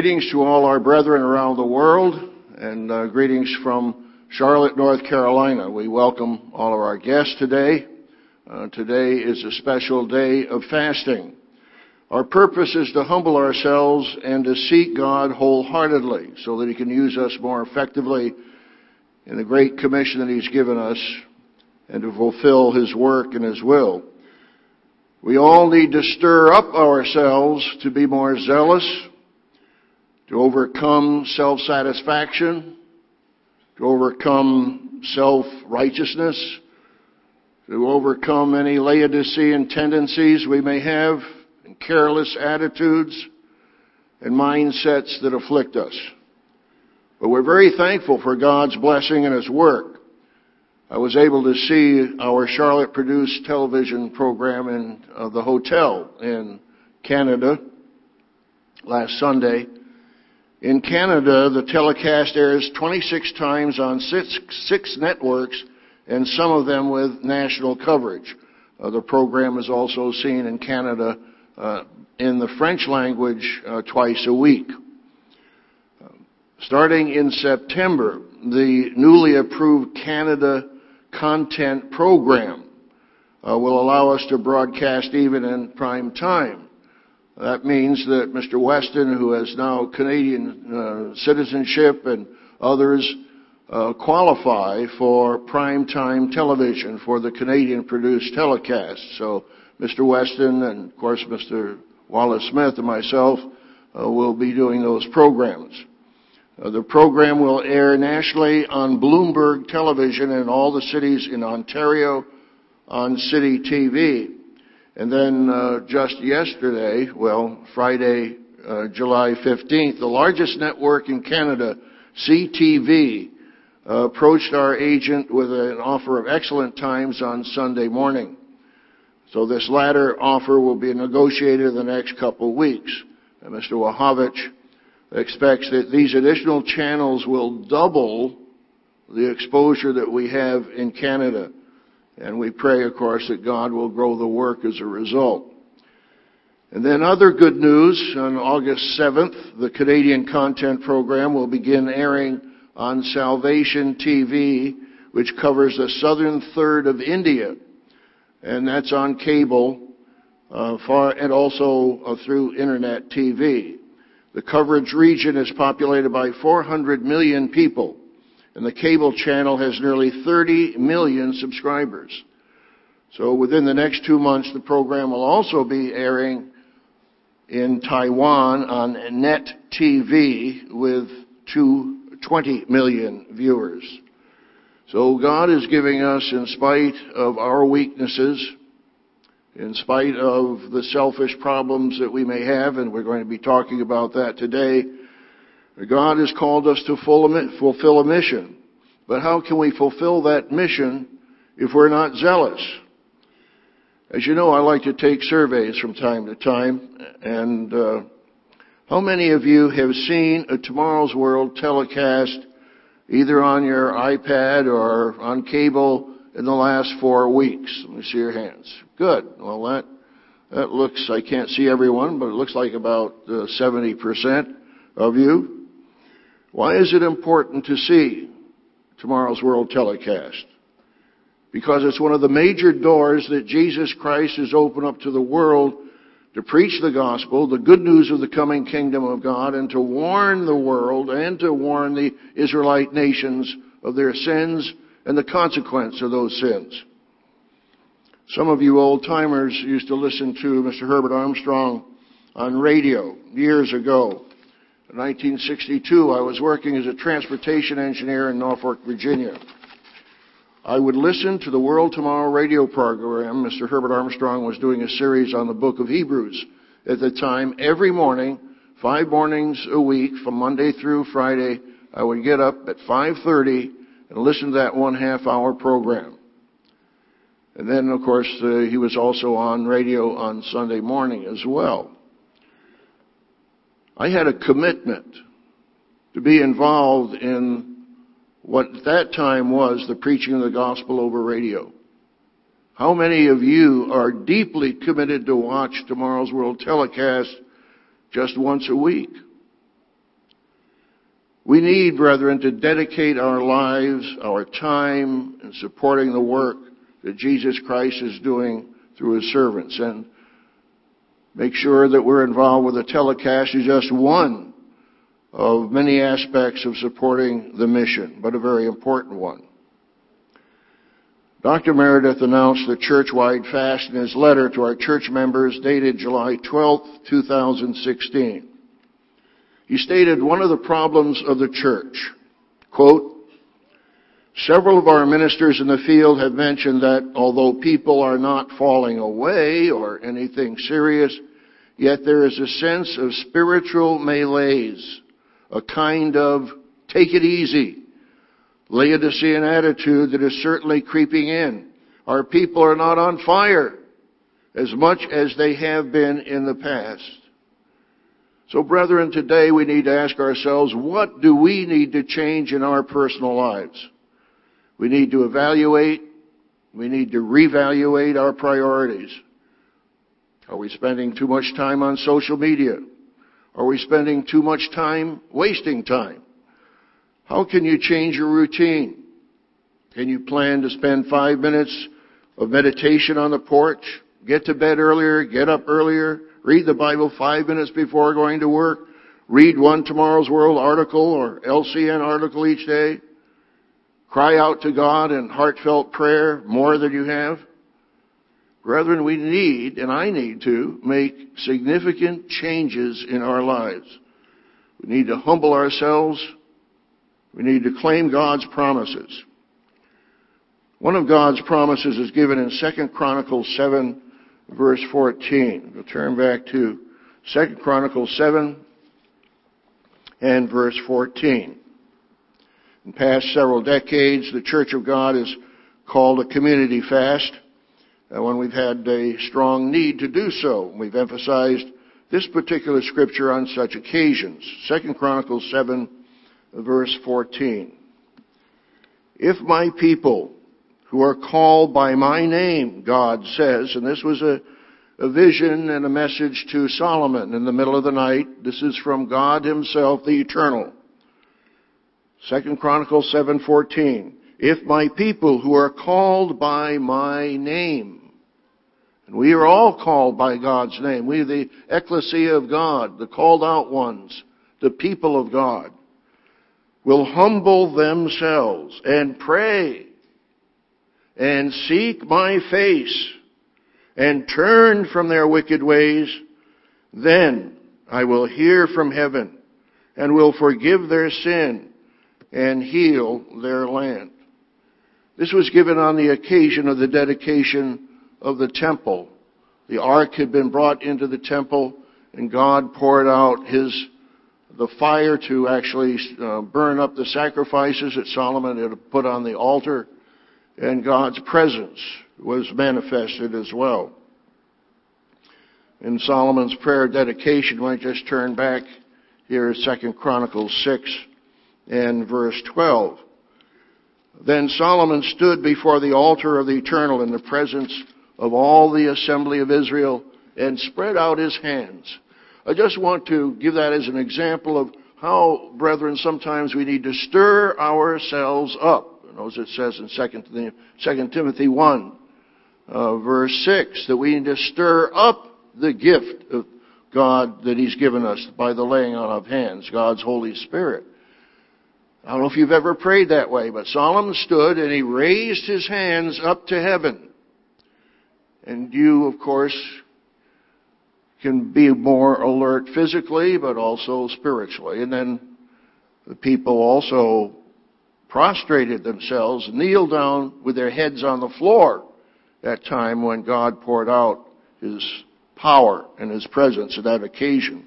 Greetings to all our brethren around the world, and uh, greetings from Charlotte, North Carolina. We welcome all of our guests today. Uh, today is a special day of fasting. Our purpose is to humble ourselves and to seek God wholeheartedly so that He can use us more effectively in the great commission that He's given us and to fulfill His work and His will. We all need to stir up ourselves to be more zealous, to overcome self-satisfaction, to overcome self-righteousness, to overcome any Laodicean tendencies we may have, and careless attitudes and mindsets that afflict us. But we're very thankful for God's blessing and His work. I was able to see our Charlotte produced television program in uh, the hotel in Canada last Sunday. In Canada, the telecast airs 26 times on six, six networks and some of them with national coverage. Uh, the program is also seen in Canada uh, in the French language uh, twice a week. Starting in September, the newly approved Canada content program uh, will allow us to broadcast even in prime time. That means that Mr. Weston, who has now Canadian uh, citizenship and others, uh, qualify for prime time television for the Canadian produced telecast. So Mr. Weston and of course Mr. Wallace Smith and myself uh, will be doing those programs. Uh, the program will air nationally on Bloomberg Television in all the cities in Ontario on City TV. And then uh, just yesterday, well, Friday, uh, July 15th, the largest network in Canada, CTV, uh, approached our agent with an offer of excellent times on Sunday morning. So this latter offer will be negotiated in the next couple of weeks. And Mr. Wahovich expects that these additional channels will double the exposure that we have in Canada. And we pray, of course, that God will grow the work as a result. And then other good news, on August 7th, the Canadian content program will begin airing on Salvation TV, which covers the southern third of India. And that's on cable, uh, far, and also uh, through internet TV. The coverage region is populated by 400 million people, and the cable channel has nearly 30 million subscribers. So within the next two months, the program will also be airing in Taiwan on Net TV with 20 million viewers. So God is giving us, in spite of our weaknesses, in spite of the selfish problems that we may have, and we're going to be talking about that today, God has called us to fulfill a mission. But how can we fulfill that mission if we're not zealous? As you know, I like to take surveys from time to time, and uh, how many of you have seen a Tomorrow's World telecast either on your iPad or on cable in the last four weeks? Let me see your hands. Good. Well, that that looks. I can't see everyone, but it looks like about uh, 70% of you. Why is it important to see tomorrow's world telecast? Because it's one of the major doors that Jesus Christ has opened up to the world to preach the gospel, the good news of the coming kingdom of God, and to warn the world and to warn the Israelite nations of their sins and the consequence of those sins. Some of you old timers used to listen to Mr. Herbert Armstrong on radio years ago. In 1962, I was working as a transportation engineer in Norfolk, Virginia. I would listen to the World Tomorrow radio program. Mr. Herbert Armstrong was doing a series on the book of Hebrews at the time. Every morning, five mornings a week, from Monday through Friday, I would get up at 5.30 and listen to that one half hour program. And then, of course, uh, he was also on radio on Sunday morning as well. I had a commitment to be involved in what at that time was the preaching of the gospel over radio. How many of you are deeply committed to watch tomorrow's world telecast just once a week? We need, brethren, to dedicate our lives, our time in supporting the work that Jesus Christ is doing through His servants and make sure that we're involved with the telecast is just one of many aspects of supporting the mission, but a very important one. Dr. Meredith announced the church-wide fast in his letter to our church members dated July 12, 2016. He stated one of the problems of the church, quote, Several of our ministers in the field have mentioned that although people are not falling away or anything serious, yet there is a sense of spiritual malaise, a kind of take it easy, Laodicean attitude that is certainly creeping in. Our people are not on fire as much as they have been in the past. So brethren, today we need to ask ourselves, what do we need to change in our personal lives? We need to evaluate, we need to reevaluate our priorities. Are we spending too much time on social media? Are we spending too much time wasting time? How can you change your routine? Can you plan to spend five minutes of meditation on the porch? Get to bed earlier, get up earlier, read the Bible five minutes before going to work, read one Tomorrow's World article or LCN article each day, cry out to God in heartfelt prayer more than you have. Brethren, we need, and I need to, make significant changes in our lives. We need to humble ourselves we need to claim God's promises. One of God's promises is given in 2 Chronicles 7 verse 14. We'll turn back to 2 Chronicles 7 and verse 14. In past several decades, the Church of God has called a community fast uh, when we've had a strong need to do so. We've emphasized this particular scripture on such occasions. 2 Chronicles 7 verse 14. If my people who are called by my name, God says, and this was a, a vision and a message to Solomon in the middle of the night. This is from God himself, the eternal. Second Chronicles 7:14. If my people who are called by my name, and we are all called by God's name. We are the ecclesia of God, the called out ones, the people of God will humble themselves and pray and seek my face and turn from their wicked ways, then I will hear from heaven and will forgive their sin and heal their land. This was given on the occasion of the dedication of the temple. The ark had been brought into the temple and God poured out his the fire to actually uh, burn up the sacrifices that Solomon had put on the altar, and God's presence was manifested as well. In Solomon's prayer dedication, I just turn back here, Second Chronicles 6 and verse 12. Then Solomon stood before the altar of the eternal in the presence of all the assembly of Israel and spread out his hands I just want to give that as an example of how, brethren, sometimes we need to stir ourselves up. as it says in 2 Timothy 1, uh, verse 6, that we need to stir up the gift of God that He's given us by the laying on of hands, God's Holy Spirit. I don't know if you've ever prayed that way, but Solomon stood and he raised his hands up to heaven. And you, of course, can be more alert physically, but also spiritually. And then the people also prostrated themselves, kneeled down with their heads on the floor that time when God poured out His power and His presence at that occasion.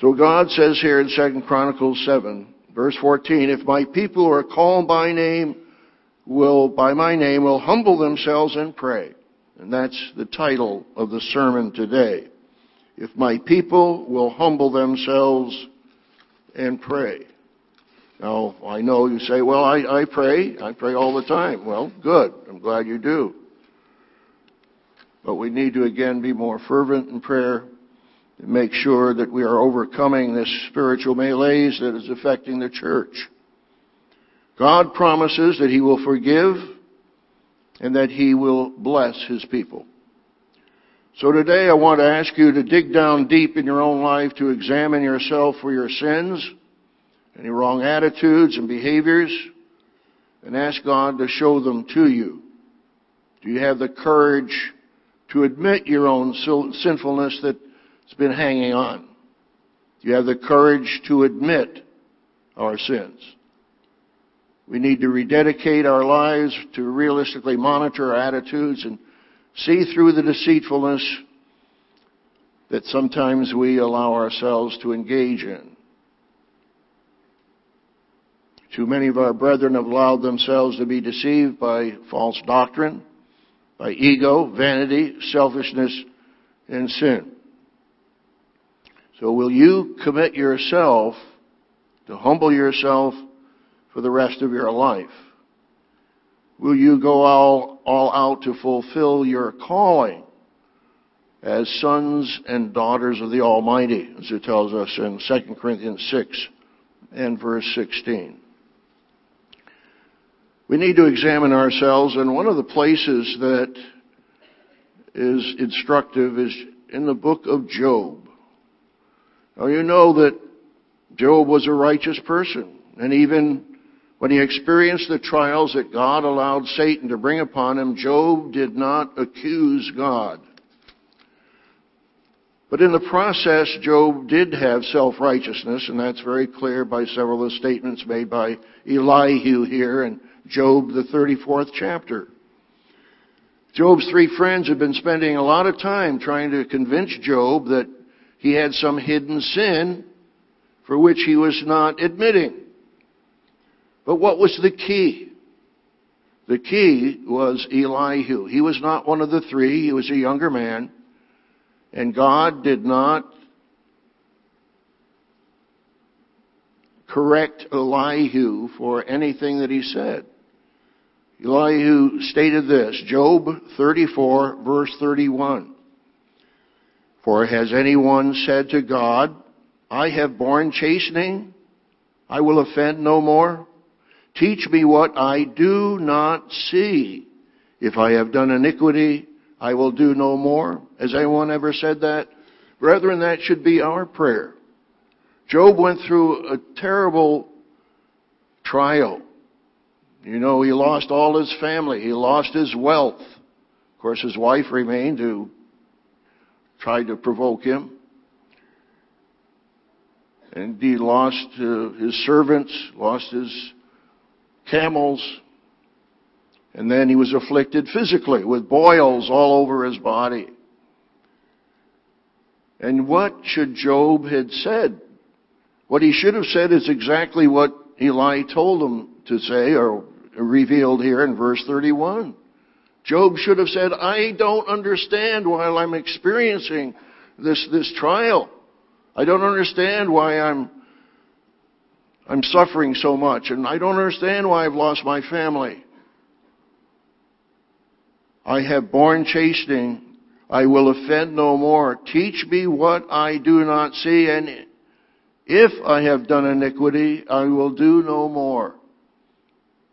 So God says here in 2 Chronicles 7, verse 14, if my people who are called by name will, by my name, will humble themselves and pray and that's the title of the sermon today. If my people will humble themselves and pray. Now, I know you say, well, I, I pray. I pray all the time. Well, good. I'm glad you do. But we need to again be more fervent in prayer make sure that we are overcoming this spiritual malaise that is affecting the church. God promises that He will forgive and that He will bless His people. So today I want to ask you to dig down deep in your own life to examine yourself for your sins, any wrong attitudes and behaviors, and ask God to show them to you. Do you have the courage to admit your own sinfulness that's been hanging on? Do you have the courage to admit our sins? We need to rededicate our lives to realistically monitor our attitudes and see through the deceitfulness that sometimes we allow ourselves to engage in. Too many of our brethren have allowed themselves to be deceived by false doctrine, by ego, vanity, selfishness, and sin. So will you commit yourself to humble yourself for the rest of your life? Will you go all, all out to fulfill your calling as sons and daughters of the Almighty, as it tells us in 2 Corinthians 6 and verse 16? We need to examine ourselves, and one of the places that is instructive is in the book of Job. Now you know that Job was a righteous person, and even when he experienced the trials that God allowed Satan to bring upon him, Job did not accuse God. But in the process, Job did have self-righteousness, and that's very clear by several of the statements made by Elihu here in Job, the 34th chapter. Job's three friends had been spending a lot of time trying to convince Job that he had some hidden sin for which he was not admitting. But what was the key? The key was Elihu. He was not one of the three. He was a younger man. And God did not correct Elihu for anything that he said. Elihu stated this, Job 34 verse 31. For has anyone said to God, I have borne chastening, I will offend no more? Teach me what I do not see. If I have done iniquity, I will do no more. Has anyone ever said that? Brethren, that should be our prayer. Job went through a terrible trial. You know, he lost all his family. He lost his wealth. Of course, his wife remained who tried to provoke him. And he lost uh, his servants, lost his camels. And then he was afflicted physically with boils all over his body. And what should Job had said? What he should have said is exactly what Eli told him to say or revealed here in verse 31. Job should have said, I don't understand why I'm experiencing this, this trial. I don't understand why I'm I'm suffering so much and I don't understand why I've lost my family. I have borne chastening. I will offend no more. Teach me what I do not see and if I have done iniquity, I will do no more.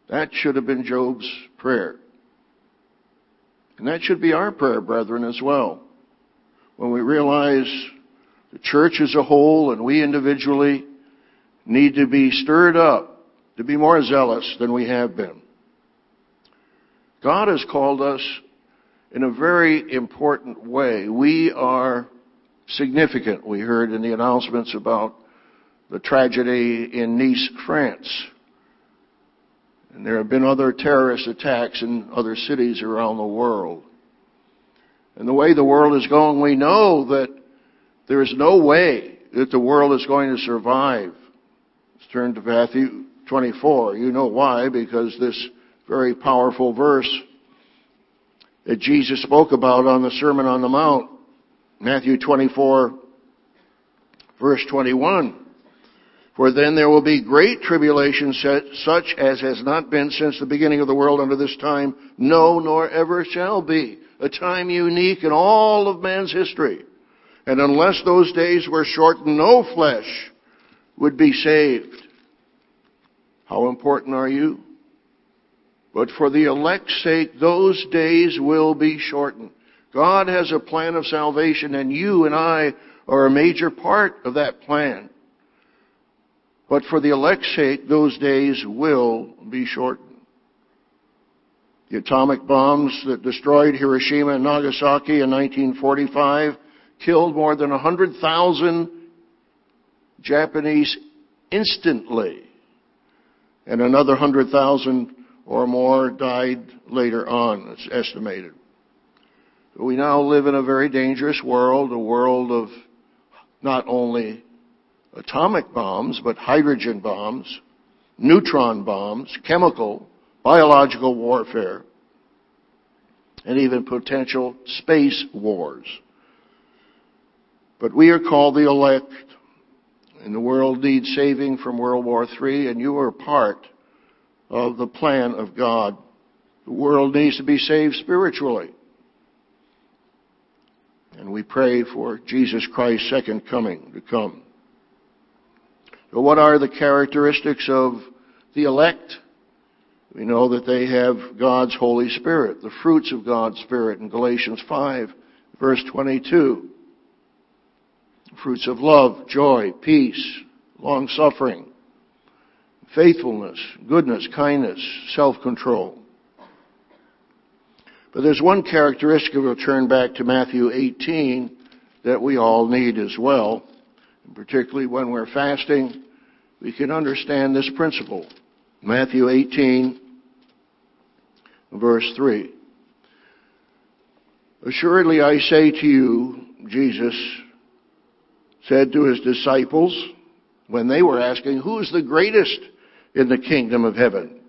That should have been Job's prayer. And that should be our prayer, brethren, as well. When we realize the church as a whole and we individually need to be stirred up to be more zealous than we have been. God has called us in a very important way. We are significant. We heard in the announcements about the tragedy in Nice, France. And there have been other terrorist attacks in other cities around the world. And the way the world is going, we know that there is no way that the world is going to survive Let's turn to Matthew 24. You know why, because this very powerful verse that Jesus spoke about on the Sermon on the Mount, Matthew 24, verse 21. For then there will be great tribulation such as has not been since the beginning of the world unto this time, no, nor ever shall be. A time unique in all of man's history. And unless those days were shortened, no flesh would be saved. How important are you? But for the elect's sake, those days will be shortened. God has a plan of salvation and you and I are a major part of that plan. But for the elect's sake, those days will be shortened. The atomic bombs that destroyed Hiroshima and Nagasaki in 1945 killed more than 100,000 Japanese instantly. And another 100,000 or more died later on, it's estimated. We now live in a very dangerous world, a world of not only atomic bombs, but hydrogen bombs, neutron bombs, chemical, biological warfare, and even potential space wars. But we are called the elect, and the world needs saving from World War III, and you are part of the plan of God. The world needs to be saved spiritually. And we pray for Jesus Christ's second coming to come. What are the characteristics of the elect? We know that they have God's Holy Spirit, the fruits of God's Spirit in Galatians 5 verse 22. Fruits of love, joy, peace, long suffering, faithfulness, goodness, kindness, self-control. But there's one characteristic, we'll turn back to Matthew 18, that we all need as well. And particularly when we're fasting, we can understand this principle. Matthew 18, verse 3. Assuredly I say to you, Jesus said to his disciples, when they were asking, who is the greatest in the kingdom of heaven?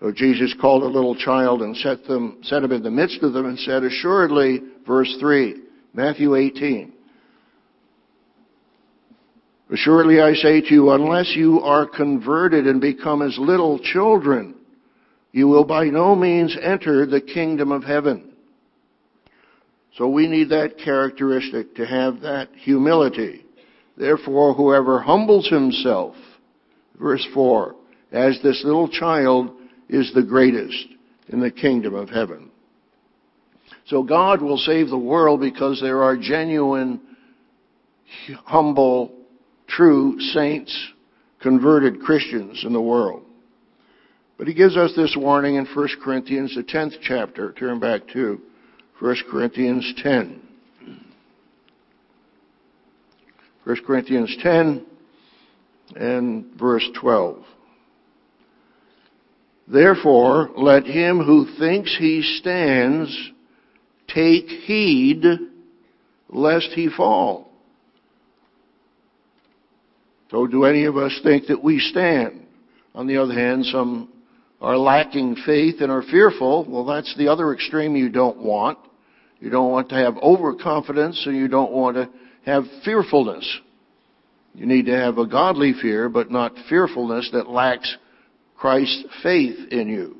So Jesus called a little child and set them, set him in the midst of them and said, assuredly, verse 3, Matthew 18, Assuredly I say to you, unless you are converted and become as little children, you will by no means enter the kingdom of heaven. So we need that characteristic to have that humility. Therefore, whoever humbles himself, verse 4, as this little child is the greatest in the kingdom of heaven. So God will save the world because there are genuine, humble, true saints, converted Christians in the world. But he gives us this warning in 1 Corinthians, the 10th chapter. Turn back to 1 Corinthians 10. 1 Corinthians 10 and verse 12. Therefore, let him who thinks he stands take heed lest he fall. So do any of us think that we stand? On the other hand, some are lacking faith and are fearful. Well, that's the other extreme you don't want. You don't want to have overconfidence and you don't want to have fearfulness. You need to have a godly fear, but not fearfulness that lacks Christ's faith in you.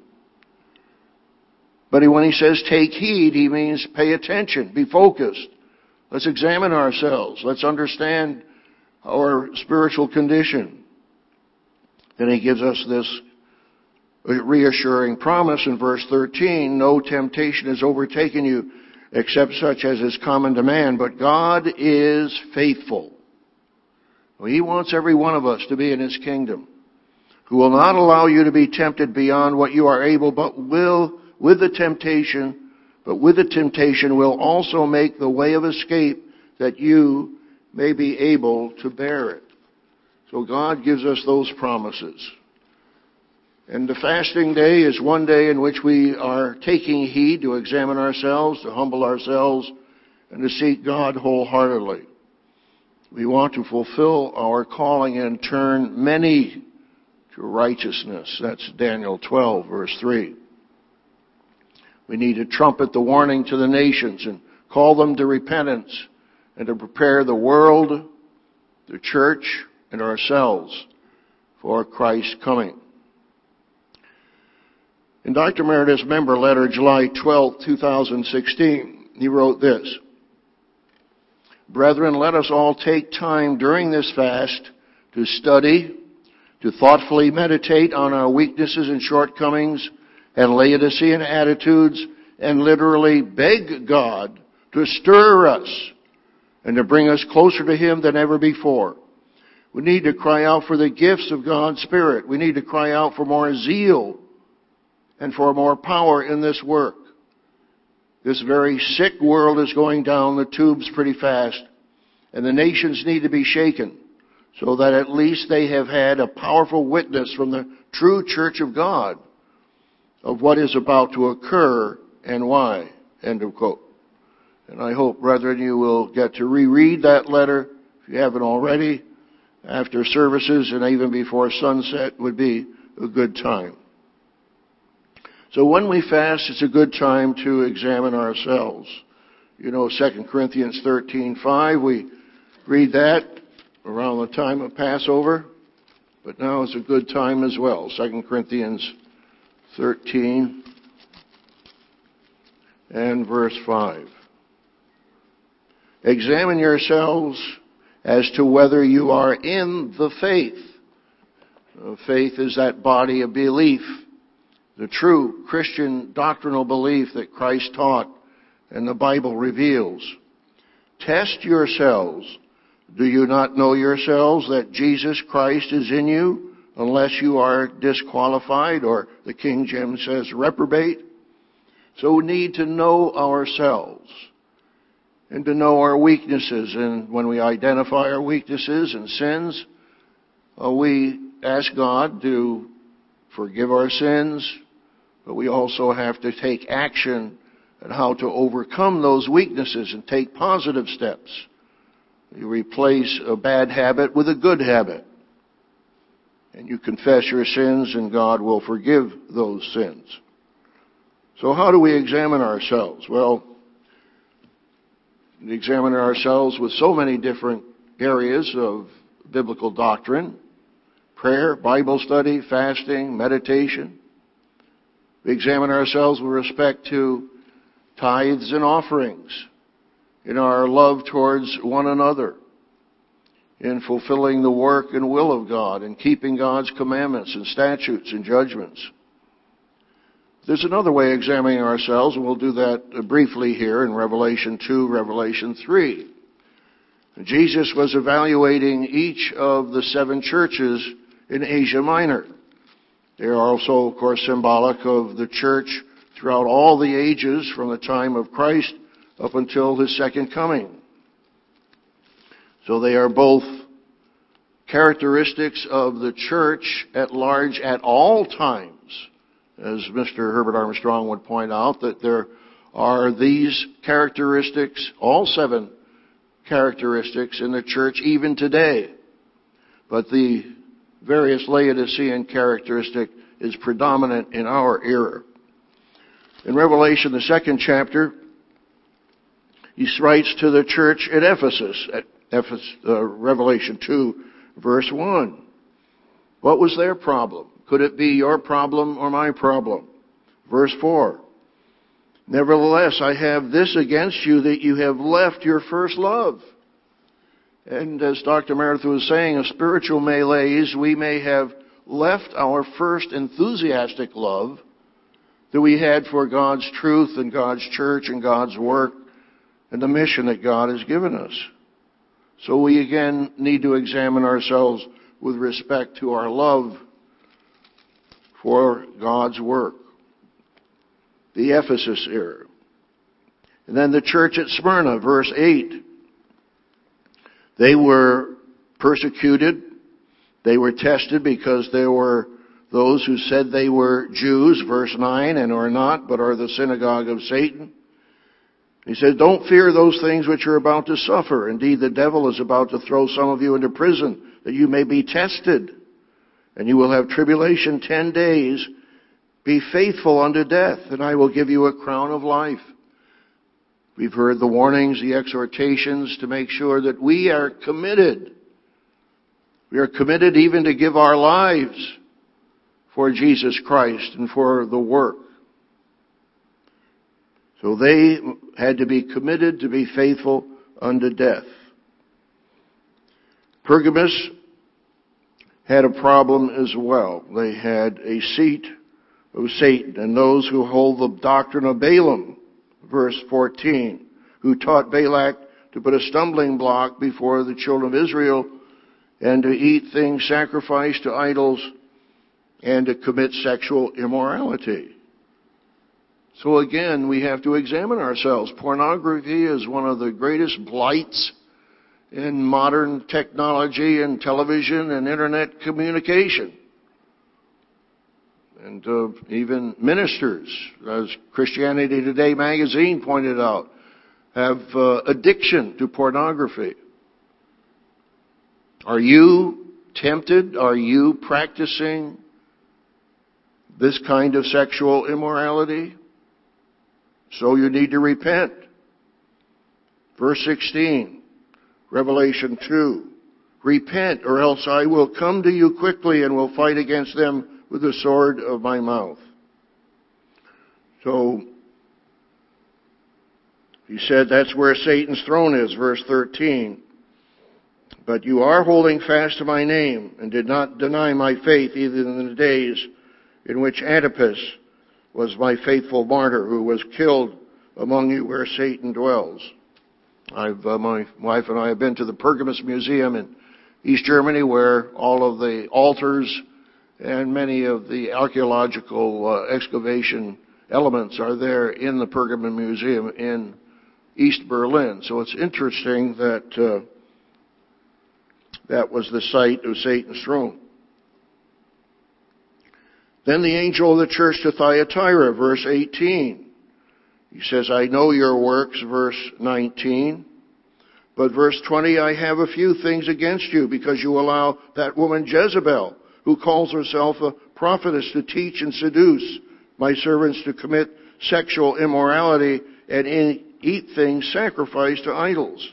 But when he says take heed, he means pay attention, be focused. Let's examine ourselves. Let's understand our spiritual condition. Then he gives us this reassuring promise in verse 13, no temptation has overtaken you except such as is common to man, but God is faithful. He wants every one of us to be in His kingdom who will not allow you to be tempted beyond what you are able, but will, with the temptation, but with the temptation will also make the way of escape that you may be able to bear it. So God gives us those promises. And the fasting day is one day in which we are taking heed to examine ourselves, to humble ourselves, and to seek God wholeheartedly. We want to fulfill our calling and turn many to righteousness. That's Daniel 12 verse 3. We need to trumpet the warning to the nations and call them to repentance and to prepare the world, the church, and ourselves for Christ's coming. In Dr. Meredith's member letter, July 12, 2016, he wrote this. Brethren, let us all take time during this fast to study, to thoughtfully meditate on our weaknesses and shortcomings and Laodicean attitudes, and literally beg God to stir us and to bring us closer to Him than ever before. We need to cry out for the gifts of God's Spirit. We need to cry out for more zeal and for more power in this work. This very sick world is going down the tubes pretty fast, and the nations need to be shaken so that at least they have had a powerful witness from the true church of God of what is about to occur and why. End of quote. And I hope, brethren, you will get to reread that letter if you haven't already after services and even before sunset would be a good time. So when we fast, it's a good time to examine ourselves. You know, 2 Corinthians 13:5, we read that around the time of Passover, but now is a good time as well. 2 Corinthians 13 and verse 5. Examine yourselves as to whether you are in the faith. Uh, faith is that body of belief, the true Christian doctrinal belief that Christ taught and the Bible reveals. Test yourselves. Do you not know yourselves that Jesus Christ is in you unless you are disqualified or the King James says reprobate? So we need to know ourselves and to know our weaknesses. And when we identify our weaknesses and sins, uh, we ask God to forgive our sins, but we also have to take action on how to overcome those weaknesses and take positive steps. You replace a bad habit with a good habit. And you confess your sins and God will forgive those sins. So how do we examine ourselves? Well, examine ourselves with so many different areas of biblical doctrine prayer, Bible study, fasting, meditation. We examine ourselves with respect to tithes and offerings, in our love towards one another, in fulfilling the work and will of God, in keeping God's commandments and statutes and judgments. There's another way of examining ourselves, and we'll do that uh, briefly here in Revelation 2, Revelation 3. Jesus was evaluating each of the seven churches in Asia Minor. They are also, of course, symbolic of the church throughout all the ages from the time of Christ up until his second coming. So they are both characteristics of the church at large at all times as Mr. Herbert Armstrong would point out, that there are these characteristics, all seven characteristics in the church even today. But the various Laodicean characteristic is predominant in our era. In Revelation, the second chapter, he writes to the church at Ephesus, at Ephesus, uh, Revelation 2, verse 1. What was their problem? Could it be your problem or my problem? Verse 4. Nevertheless, I have this against you that you have left your first love. And as Dr. Meredith was saying, of spiritual malaise, we may have left our first enthusiastic love that we had for God's truth and God's church and God's work and the mission that God has given us. So we again need to examine ourselves with respect to our love for God's work. The Ephesus era. And then the church at Smyrna, verse 8. They were persecuted. They were tested because there were those who said they were Jews, verse 9, and are not, but are the synagogue of Satan. He said, Don't fear those things which you're about to suffer. Indeed, the devil is about to throw some of you into prison that you may be tested and you will have tribulation ten days. Be faithful unto death, and I will give you a crown of life. We've heard the warnings, the exhortations to make sure that we are committed. We are committed even to give our lives for Jesus Christ and for the work. So they had to be committed to be faithful unto death. Pergamos had a problem as well. They had a seat of Satan and those who hold the doctrine of Balaam, verse 14, who taught Balak to put a stumbling block before the children of Israel and to eat things sacrificed to idols and to commit sexual immorality. So again, we have to examine ourselves. Pornography is one of the greatest blights in modern technology and television and internet communication. And uh, even ministers, as Christianity Today magazine pointed out, have uh, addiction to pornography. Are you tempted? Are you practicing this kind of sexual immorality? So you need to repent. Verse 16, Revelation 2. Repent or else I will come to you quickly and will fight against them with the sword of my mouth. So, he said that's where Satan's throne is, verse 13. But you are holding fast to my name and did not deny my faith even in the days in which Antipas was my faithful martyr who was killed among you where Satan dwells. I've, uh, my wife and I have been to the Pergamus Museum in East Germany where all of the altars and many of the archaeological uh, excavation elements are there in the Pergamon Museum in East Berlin. So it's interesting that uh, that was the site of Satan's throne. Then the angel of the church to Thyatira, verse 18. He says, I know your works, verse 19. But verse 20, I have a few things against you because you allow that woman Jezebel, who calls herself a prophetess, to teach and seduce my servants to commit sexual immorality and eat things sacrificed to idols.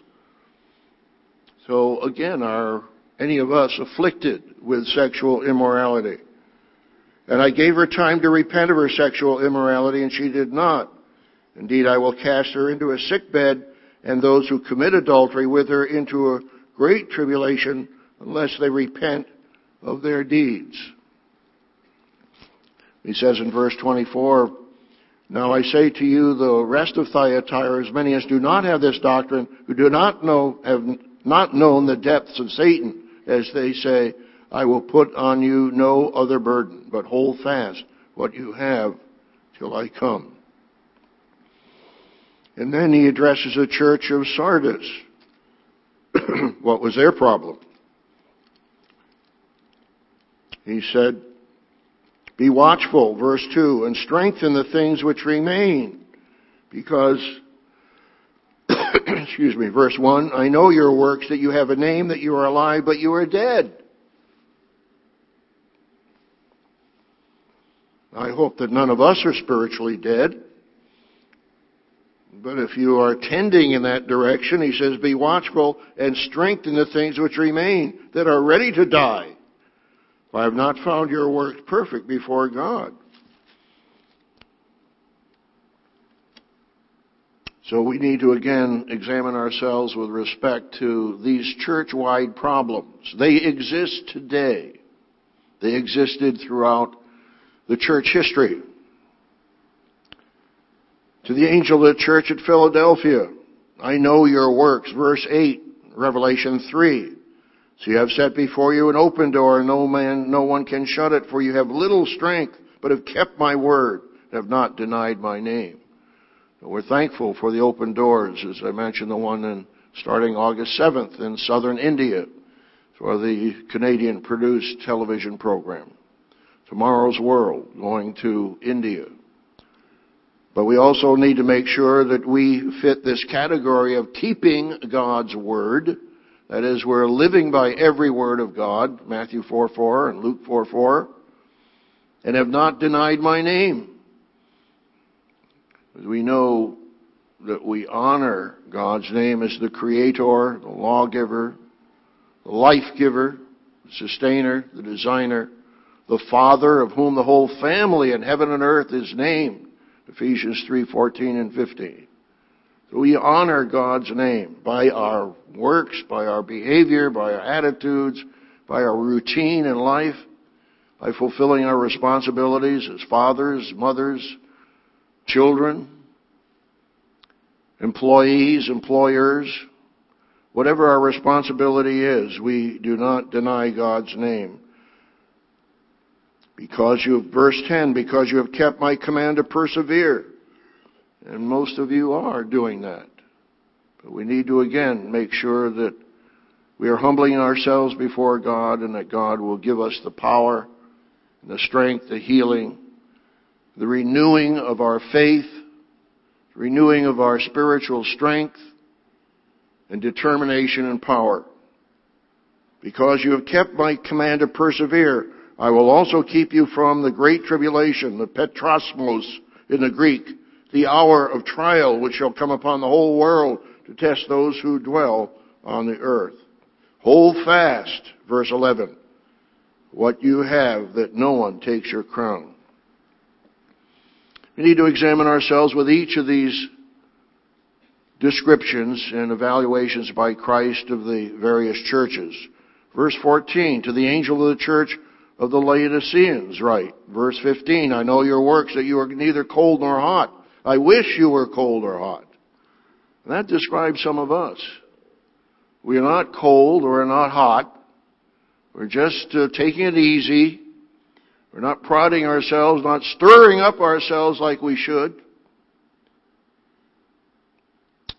So again, are any of us afflicted with sexual immorality? And I gave her time to repent of her sexual immorality, and she did not. Indeed, I will cast her into a sick bed, and those who commit adultery with her into a great tribulation, unless they repent of their deeds. He says in verse 24, Now I say to you, the rest of Thyatira, as many as do not have this doctrine, who do not know, have not known the depths of Satan, as they say, I will put on you no other burden, but hold fast what you have till I come. And then he addresses the church of Sardis. what was their problem? He said, Be watchful, verse 2, and strengthen the things which remain, because excuse me, verse 1, I know your works, that you have a name, that you are alive, but you are dead. I hope that none of us are spiritually dead. But if you are tending in that direction, he says, be watchful and strengthen the things which remain that are ready to die. For I have not found your work perfect before God. So we need to again examine ourselves with respect to these church-wide problems. They exist today. They existed throughout the church history. To the angel of the church at Philadelphia, I know your works, verse 8, Revelation 3. So you have set before you an open door, and no man, no one can shut it, for you have little strength, but have kept my word, and have not denied my name. We're thankful for the open doors, as I mentioned, the one in, starting August 7th in southern India for the Canadian produced television program. Tomorrow's World, going to India. But we also need to make sure that we fit this category of keeping God's Word. That is, we're living by every word of God, Matthew 4 4 and Luke 4 4, and have not denied my name. As we know that we honor God's name as the Creator, the Lawgiver, the Life Giver, the Sustainer, the Designer, the Father of whom the whole family in heaven and earth is named. Ephesians 3:14 and 15. We honor God's name by our works, by our behavior, by our attitudes, by our routine in life, by fulfilling our responsibilities as fathers, mothers, children, employees, employers, whatever our responsibility is, we do not deny God's name. Because you have, verse 10, because you have kept my command to persevere. And most of you are doing that. But we need to again make sure that we are humbling ourselves before God and that God will give us the power and the strength, the healing, the renewing of our faith, renewing of our spiritual strength and determination and power. Because you have kept my command to persevere, I will also keep you from the great tribulation, the peirasmos in the Greek, the hour of trial which shall come upon the whole world to test those who dwell on the earth. Hold fast, verse 11, what you have that no one takes your crown. We need to examine ourselves with each of these descriptions and evaluations by Christ of the various churches. Verse 14, to the angel of the church of the Laodiceans, right. Verse 15, I know your works that you are neither cold nor hot. I wish you were cold or hot. And that describes some of us. We are not cold, we're not hot. We're just uh, taking it easy. We're not prodding ourselves, not stirring up ourselves like we should.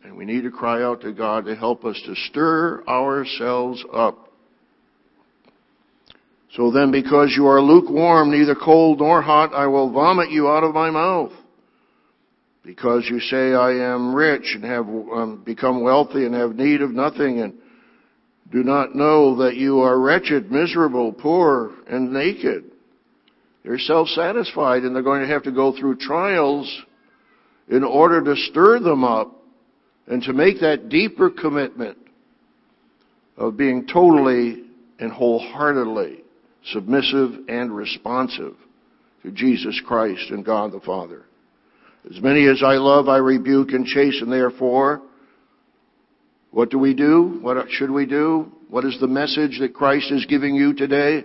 And we need to cry out to God to help us to stir ourselves up. So then, because you are lukewarm, neither cold nor hot, I will vomit you out of my mouth because you say, I am rich and have um, become wealthy and have need of nothing and do not know that you are wretched, miserable, poor, and naked. They're self-satisfied and they're going to have to go through trials in order to stir them up and to make that deeper commitment of being totally and wholeheartedly submissive and responsive to Jesus Christ and God the Father. As many as I love, I rebuke and chasten, therefore. What do we do? What should we do? What is the message that Christ is giving you today?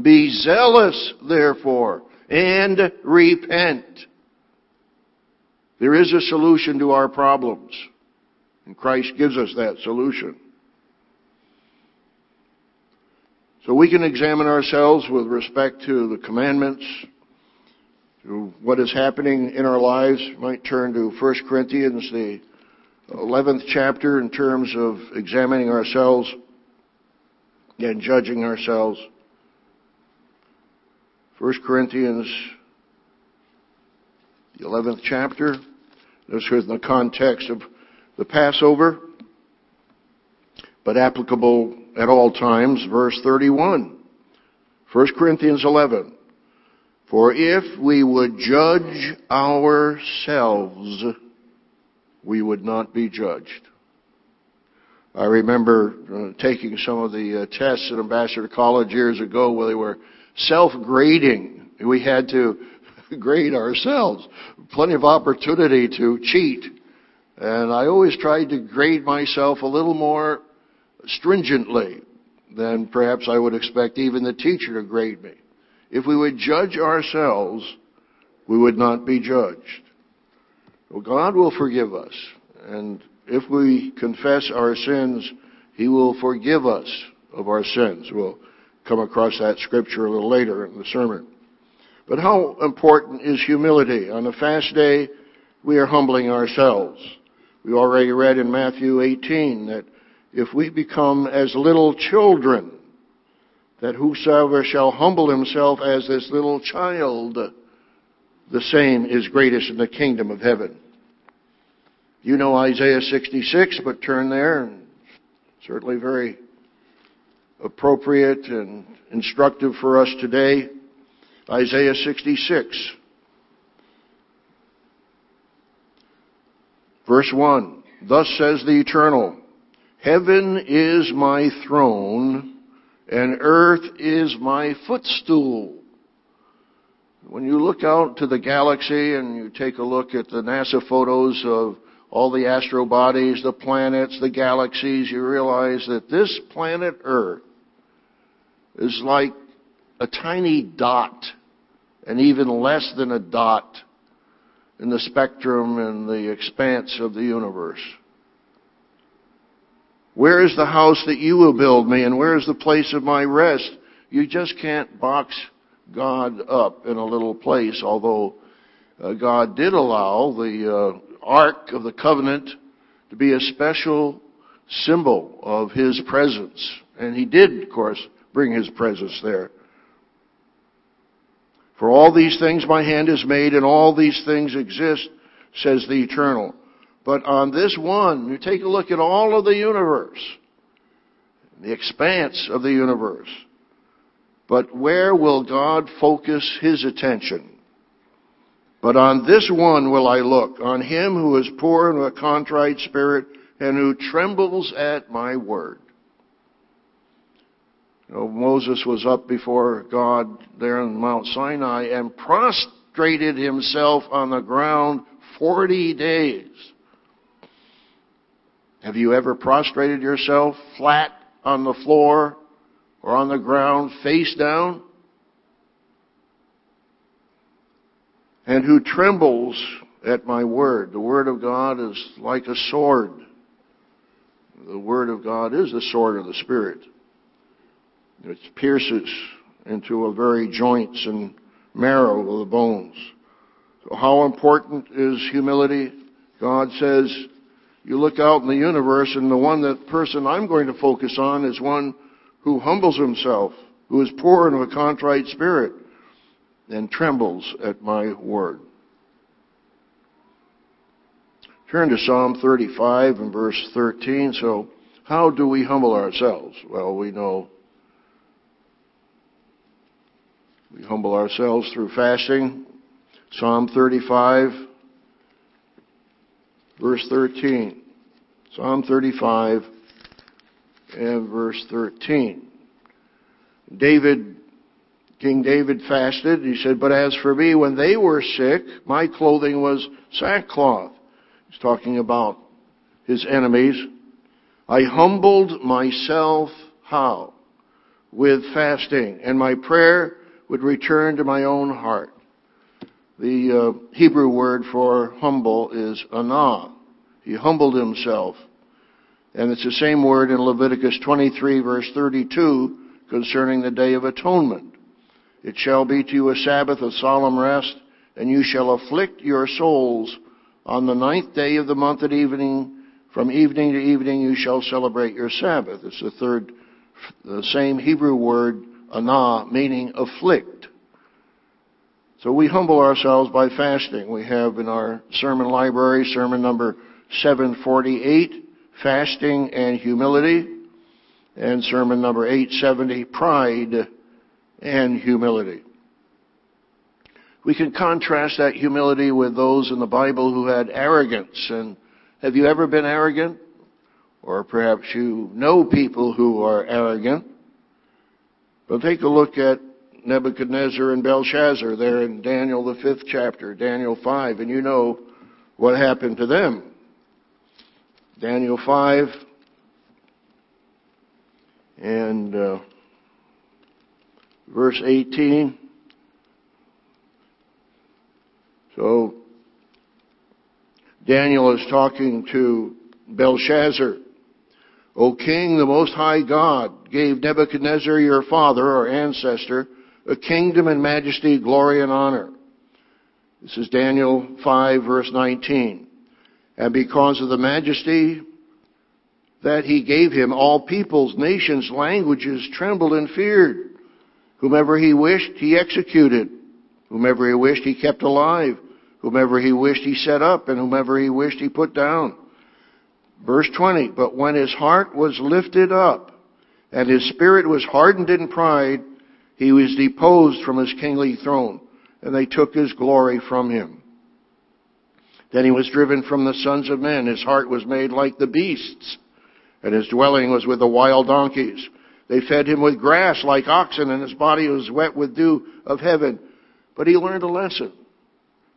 Be zealous, therefore, and repent. There is a solution to our problems, and Christ gives us that solution. So we can examine ourselves with respect to the commandments, to what is happening in our lives, you might turn to 1 Corinthians, the 11th chapter, in terms of examining ourselves and judging ourselves. 1 Corinthians, the 11th chapter. This is in the context of the Passover, but applicable at all times. Verse 31. 1 Corinthians 11. For if we would judge ourselves, we would not be judged. I remember uh, taking some of the uh, tests at Ambassador College years ago where they were self-grading. We had to grade ourselves. Plenty of opportunity to cheat. And I always tried to grade myself a little more stringently than perhaps I would expect even the teacher to grade me. If we would judge ourselves, we would not be judged. Well, God will forgive us. And if we confess our sins, He will forgive us of our sins. We'll come across that scripture a little later in the sermon. But how important is humility? On a fast day, we are humbling ourselves. We already read in Matthew 18 that if we become as little children, that whosoever shall humble himself as this little child, the same is greatest in the kingdom of heaven. You know Isaiah 66, but turn there, and certainly very appropriate and instructive for us today. Isaiah 66. Verse 1. Thus says the Eternal, Heaven is my throne, and earth is my footstool. When you look out to the galaxy and you take a look at the NASA photos of all the astro bodies, the planets, the galaxies, you realize that this planet Earth is like a tiny dot, and even less than a dot in the spectrum and the expanse of the universe. Where is the house that you will build me, and where is the place of my rest? You just can't box God up in a little place, although uh, God did allow the uh, Ark of the Covenant to be a special symbol of His presence. And He did, of course, bring His presence there. For all these things my hand has made, and all these things exist, says the Eternal. But on this one, you take a look at all of the universe, the expanse of the universe. But where will God focus His attention? But on this one will I look, on him who is poor and a contrite spirit, and who trembles at my word. You know, Moses was up before God there on Mount Sinai and prostrated himself on the ground 40 days. Have you ever prostrated yourself flat on the floor or on the ground face down? and who trembles at my word. The word of God is like a sword. The word of God is the sword of the Spirit. It pierces into a very joints and marrow of the bones. So how important is humility? God says, you look out in the universe and the one that person I'm going to focus on is one who humbles himself, who is poor and of a contrite spirit and trembles at my word. Turn to Psalm 35 and verse 13. So, how do we humble ourselves? Well, we know we humble ourselves through fasting. Psalm 35, verse 13. Psalm 35 and verse 13. David King David fasted. He said, But as for me, when they were sick, my clothing was sackcloth. He's talking about his enemies. I humbled myself, how? With fasting, and my prayer would return to my own heart. The uh, Hebrew word for humble is anah. He humbled himself. And it's the same word in Leviticus 23 verse 32 concerning the Day of Atonement. It shall be to you a Sabbath of solemn rest, and you shall afflict your souls on the ninth day of the month at evening. From evening to evening you shall celebrate your Sabbath. It's the third, the same Hebrew word, anah, meaning afflict. So we humble ourselves by fasting. We have in our sermon library, sermon number 748, fasting and humility, and sermon number 870, pride and humility. We can contrast that humility with those in the Bible who had arrogance. And have you ever been arrogant? Or perhaps you know people who are arrogant. But take a look at Nebuchadnezzar and Belshazzar there in Daniel, the fifth chapter, Daniel 5, and you know what happened to them. Daniel 5, and uh, verse 18. So, Daniel is talking to Belshazzar. O king, the most high God gave Nebuchadnezzar your father or ancestor a kingdom and majesty, glory and honor. This is Daniel 5 verse 19. And because of the majesty that he gave him, all peoples, nations, languages trembled and feared. Whomever he wished, he executed. Whomever he wished, he kept alive. Whomever he wished, he set up. And whomever he wished, he put down. Verse 20, but when his heart was lifted up, and his spirit was hardened in pride, he was deposed from his kingly throne, and they took his glory from him. Then he was driven from the sons of men. His heart was made like the beasts, and his dwelling was with the wild donkeys. They fed him with grass like oxen, and his body was wet with dew of heaven. But he learned a lesson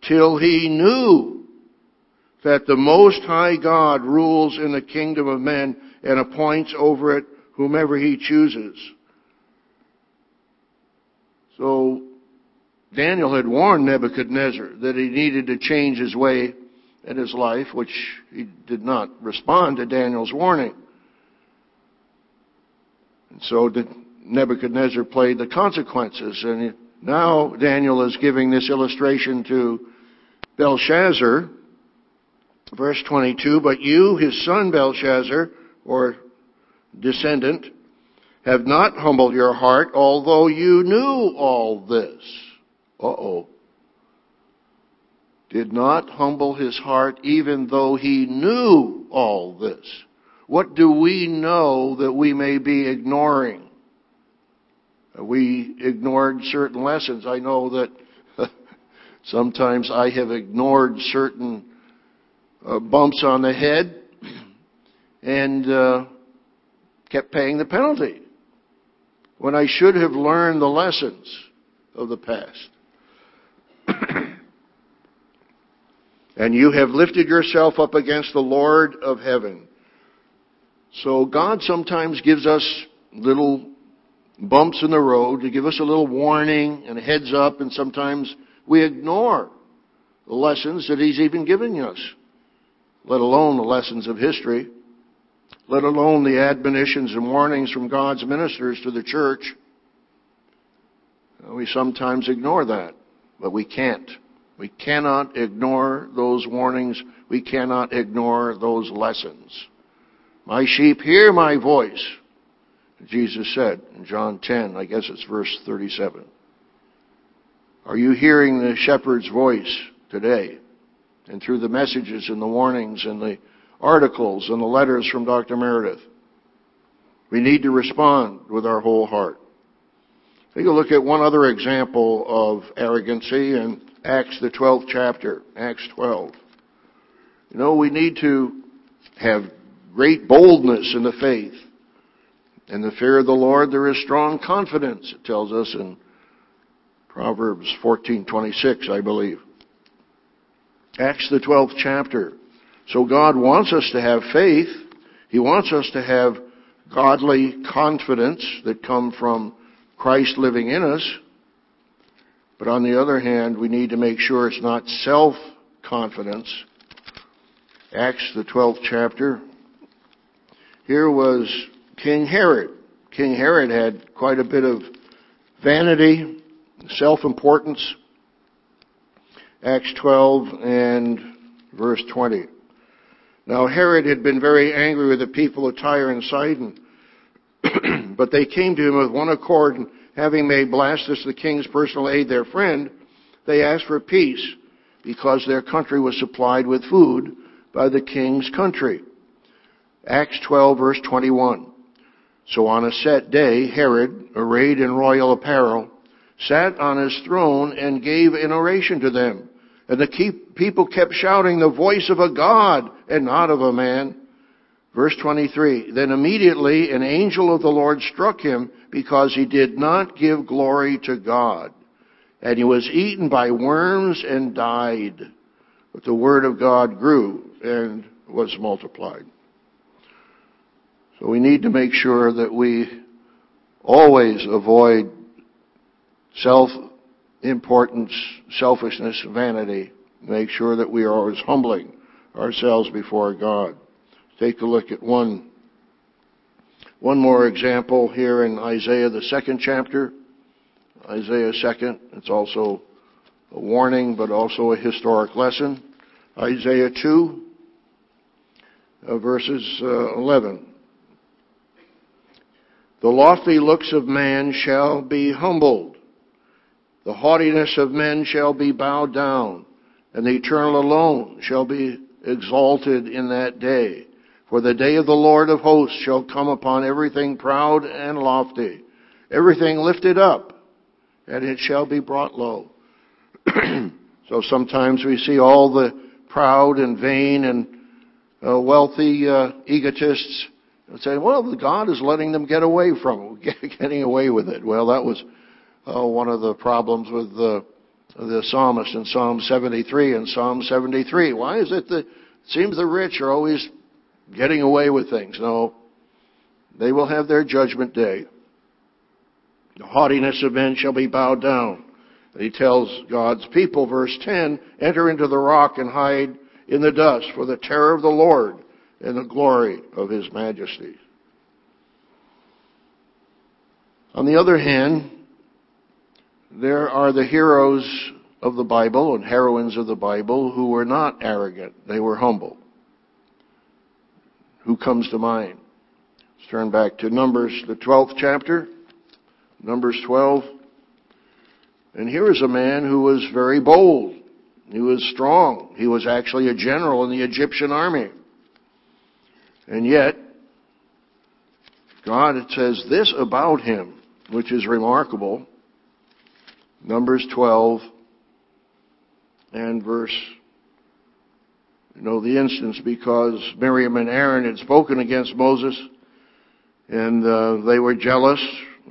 till he knew that the Most High God rules in the kingdom of men and appoints over it whomever he chooses. So, Daniel had warned Nebuchadnezzar that he needed to change his way in his life, which he did not respond to Daniel's warning. And so Nebuchadnezzar played the consequences. And now Daniel is giving this illustration to Belshazzar, verse 22, but you, his son Belshazzar, or descendant, have not humbled your heart, although you knew all this. Uh-oh. Did not humble his heart even though he knew all this. What do we know that we may be ignoring? We ignored certain lessons. I know that sometimes I have ignored certain uh, bumps on the head and uh, kept paying the penalty when I should have learned the lessons of the past. and you have lifted yourself up against the Lord of heaven. So God sometimes gives us little bumps in the road to give us a little warning and heads up, and sometimes we ignore the lessons that He's even giving us, let alone the lessons of history, let alone the admonitions and warnings from God's ministers to the church. We sometimes ignore that, but we can't. We cannot ignore those warnings. We cannot ignore those lessons. My sheep hear my voice. Jesus said in John 10, I guess it's verse 37. Are you hearing the shepherd's voice today? And through the messages and the warnings and the articles and the letters from Dr. Meredith. We need to respond with our whole heart. Take a look at one other example of arrogancy in Acts, the 12th chapter, Acts 12. You know, we need to have great boldness in the faith. In the fear of the Lord there is strong confidence, it tells us in Proverbs 14:26, I believe. Acts the 12th chapter. So God wants us to have faith. He wants us to have godly confidence that come from Christ living in us. But on the other hand, we need to make sure it's not self-confidence. Acts the 12th chapter. Here was King Herod. King Herod had quite a bit of vanity, self-importance. Acts 12 and verse 20. Now Herod had been very angry with the people of Tyre and Sidon, but they came to him with one accord, and having made Blastus the king's personal aide their friend, they asked for peace, because their country was supplied with food by the king's country. Acts 12 verse 21. So on a set day, Herod, arrayed in royal apparel, sat on his throne and gave an oration to them. And the people kept shouting, the voice of a God and not of a man. Verse 23, Then immediately an angel of the Lord struck him because he did not give glory to God. And he was eaten by worms and died. But the word of God grew and was multiplied. So we need to make sure that we always avoid self-importance, selfishness, vanity. Make sure that we are always humbling ourselves before God. Take a look at one, one more example here in Isaiah, the second chapter. Isaiah 2nd. It's also a warning, but also a historic lesson. Isaiah 2, uh, verses uh, 11. The lofty looks of man shall be humbled. The haughtiness of men shall be bowed down, and the eternal alone shall be exalted in that day. For the day of the Lord of hosts shall come upon everything proud and lofty, everything lifted up, and it shall be brought low. so sometimes we see all the proud and vain and uh, wealthy uh, egotists say, well, God is letting them get away from it, getting away with it. Well, that was uh, one of the problems with the, psalmist in Psalm 73 and Psalm 73. Why is it that it seems the rich are always getting away with things. No, they will have their judgment day. The haughtiness of men shall be bowed down. He tells God's people, verse 10, enter into the rock and hide in the dust for the terror of the Lord and the glory of his majesty. On the other hand, there are the heroes of the Bible and heroines of the Bible who were not arrogant. They were humble. Who comes to mind? Let's turn back to Numbers, the 12th chapter. Numbers 12. And here is a man who was very bold. He was strong. He was actually a general in the Egyptian army. And yet, God says this about him, which is remarkable. Numbers 12 and verse, you know, the instance because Miriam and Aaron had spoken against Moses and uh, they were jealous.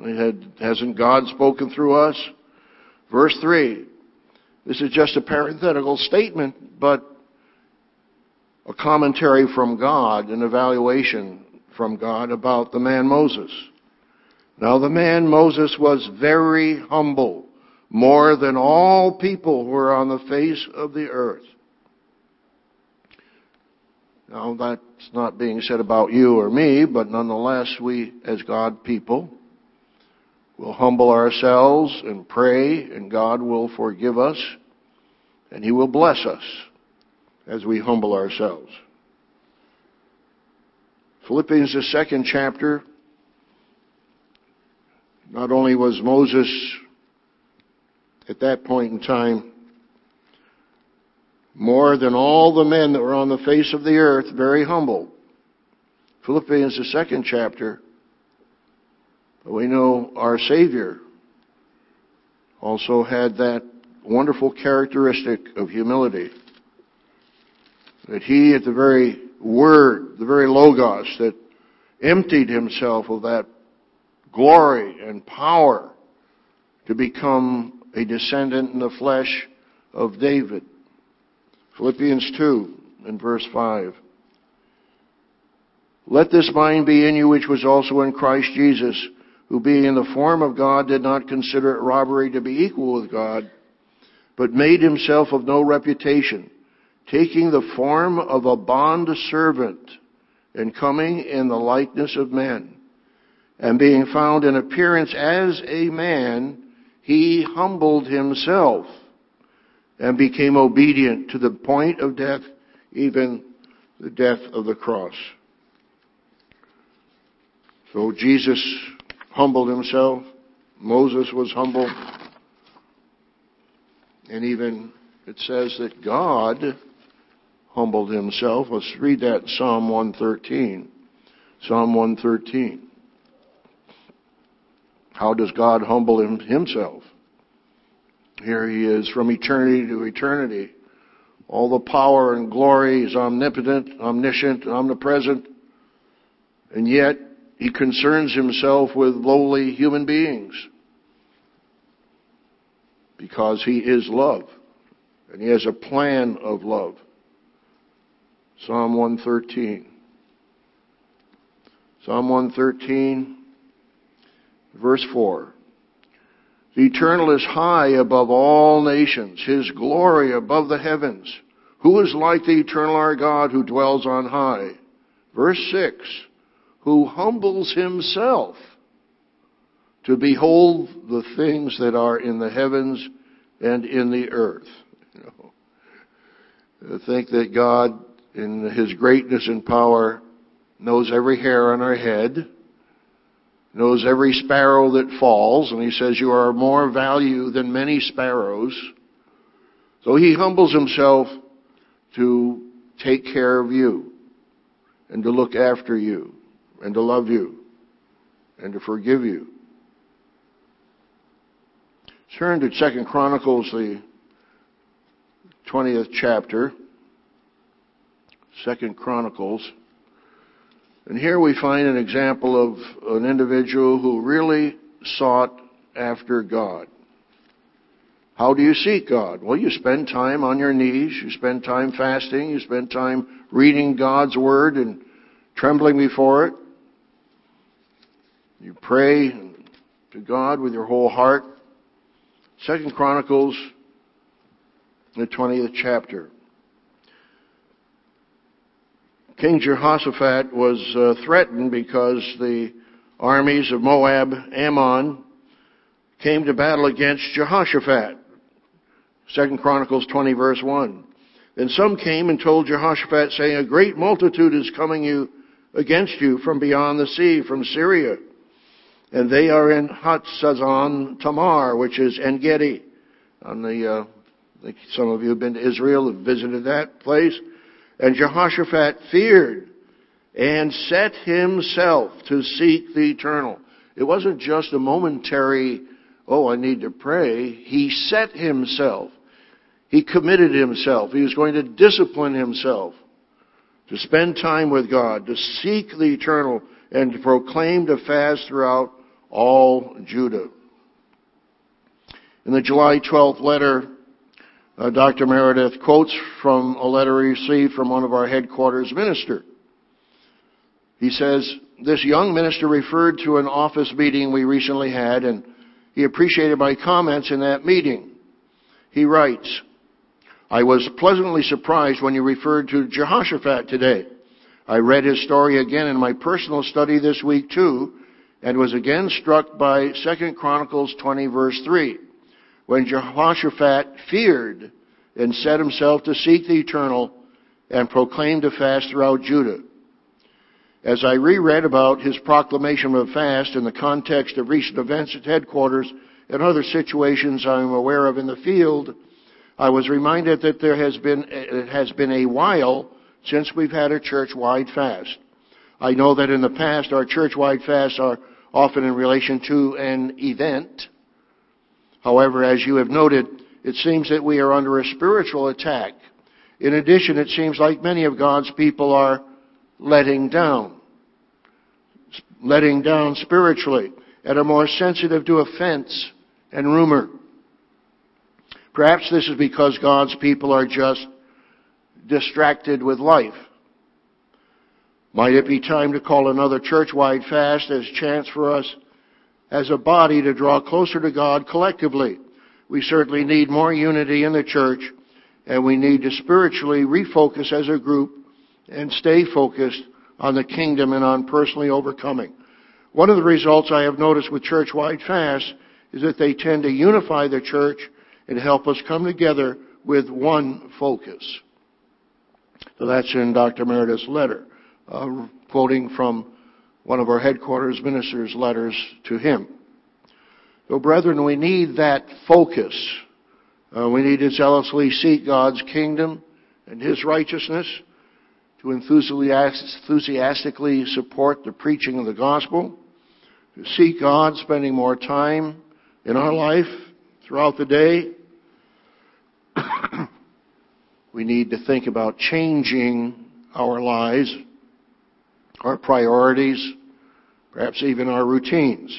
They had, hasn't God spoken through us? Verse 3. This is just a parenthetical statement, but a commentary from God, an evaluation from God about the man Moses. Now the man Moses was very humble, more than all people who are on the face of the earth. Now that's not being said about you or me, but nonetheless we as God people will humble ourselves and pray and God will forgive us and He will bless us as we humble ourselves. Philippians, the second chapter, not only was Moses at that point in time more than all the men that were on the face of the earth, very humble. Philippians, the second chapter, we know our Savior also had that wonderful characteristic of humility. That he, at the very word, the very logos, that emptied himself of that glory and power to become a descendant in the flesh of David. Philippians 2 and verse 5. Let this mind be in you which was also in Christ Jesus, who being in the form of God did not consider it robbery to be equal with God, but made himself of no reputation, taking the form of a bond servant and coming in the likeness of men. And being found in appearance as a man, he humbled himself and became obedient to the point of death, even the death of the cross. So Jesus humbled himself. Moses was humble. And even it says that God humbled himself. Let's read that Psalm 113. Psalm 113. How does God humble him, himself? Here he is from eternity to eternity. All the power and glory is omnipotent, omniscient, omnipresent, and yet he concerns himself with lowly human beings because he is love and he has a plan of love. Psalm 113. Psalm 113, verse 4. The eternal is high above all nations, his glory above the heavens. Who is like the eternal our God who dwells on high? Verse 6. Who humbles himself to behold the things that are in the heavens and in the earth. You know, think that God, in his greatness and power, knows every hair on our head, knows every sparrow that falls, and he says, You are of more value than many sparrows. So he humbles himself to take care of you, and to look after you, and to love you, and to forgive you. Turn to Second Chronicles, the 20th chapter. Second Chronicles. And here we find an example of an individual who really sought after God. How do you seek God? Well, you spend time on your knees, you spend time fasting, you spend time reading God's Word and trembling before it. You pray to God with your whole heart. Second Chronicles, the 20th chapter. King Jehoshaphat was uh, threatened because the armies of Moab, Ammon, came to battle against Jehoshaphat. Second Chronicles 20 verse 1. Then some came and told Jehoshaphat saying, a great multitude is coming you against you from beyond the sea, from Syria. And they are in Hatzazon Tamar, which is Engedi. On the, uh, I think some of you have been to Israel, have visited that place. And Jehoshaphat feared and set himself to seek the eternal. It wasn't just a momentary, oh, I need to pray. He set himself. He committed himself. He was going to discipline himself to spend time with God, to seek the eternal, and to proclaim to fast throughout all Judah. In the July 12th letter, uh, Dr. Meredith quotes from a letter received from one of our headquarters minister. He says, this young minister referred to an office meeting we recently had and he appreciated my comments in that meeting. He writes, I was pleasantly surprised when you referred to Jehoshaphat today. I read his story again in my personal study this week too, and was again struck by 2 Chronicles 20 verse 3, when Jehoshaphat feared and set himself to seek the eternal and proclaimed a fast throughout Judah. As I reread about his proclamation of a fast in the context of recent events at headquarters and other situations I'm aware of in the field, I was reminded that there has been, it has been a while since we've had a church-wide fast. I know that in the past our church-wide fasts are often in relation to an event. However, as you have noted, it seems that we are under a spiritual attack. In addition, it seems like many of God's people are letting down. Letting down spiritually and are more sensitive to offense and rumor. Perhaps this is because God's people are just distracted with life. Might it be time to call another church-wide fast as chance for us as a body to draw closer to God collectively? We certainly need more unity in the church and we need to spiritually refocus as a group and stay focused on the kingdom and on personally overcoming. One of the results I have noticed with church-wide fasts is that they tend to unify the church and help us come together with one focus. So that's in Dr. Meredith's letter uh, quoting from one of our headquarters ministers' letters to him. So, brethren, we need that focus. Uh, we need to zealously seek God's kingdom and His righteousness, to enthusiastically support the preaching of the gospel, to seek God, spending more time in our life throughout the day. we need to think about changing our lives our priorities, perhaps even our routines.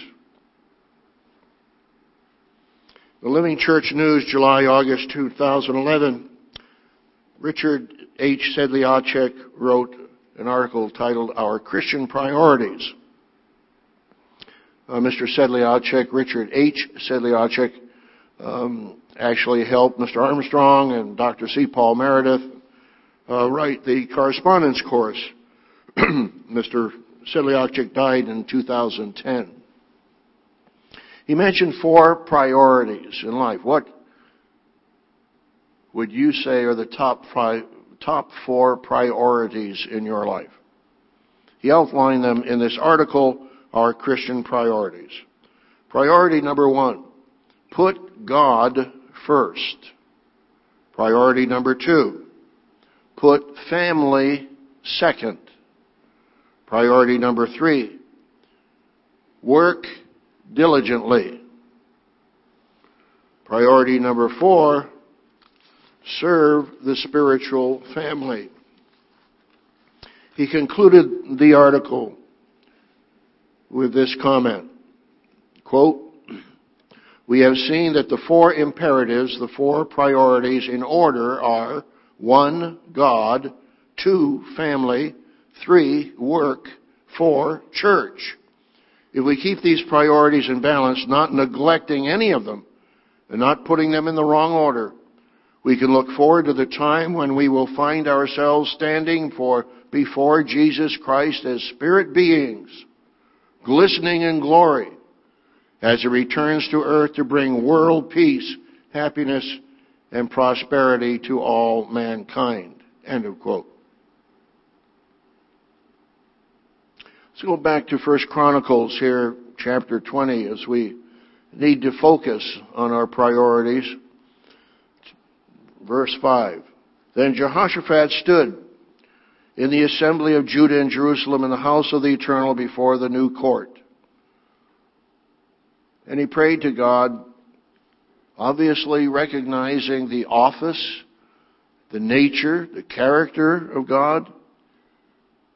The Living Church News, July, August 2011, Richard H. Sedliacik wrote an article titled Our Christian Priorities. Uh, Mr. Sedliacik, Richard H. Sedliacik, um, actually helped Mr. Armstrong and Dr. C. Paul Meredith uh, write the correspondence course Mr. Sedliacik died in 2010. He mentioned four priorities in life. What would you say are the top five, top four priorities in your life? He outlined them in this article, Our Christian Priorities. Priority number one, put God first. Priority number two, put family second. Priority number three, work diligently. Priority number four, serve the spiritual family. He concluded the article with this comment, quote, we have seen that the four imperatives, the four priorities in order are one, God, two, family, three, work, four, church. If we keep these priorities in balance, not neglecting any of them, and not putting them in the wrong order, we can look forward to the time when we will find ourselves standing for before Jesus Christ as spirit beings, glistening in glory, as he returns to earth to bring world peace, happiness, and prosperity to all mankind. End of quote. Let's go back to First Chronicles here, chapter 20, as we need to focus on our priorities. Verse 5. Then Jehoshaphat stood in the assembly of Judah and Jerusalem in the house of the Eternal before the new court. And he prayed to God, obviously recognizing the office, the nature, the character of God,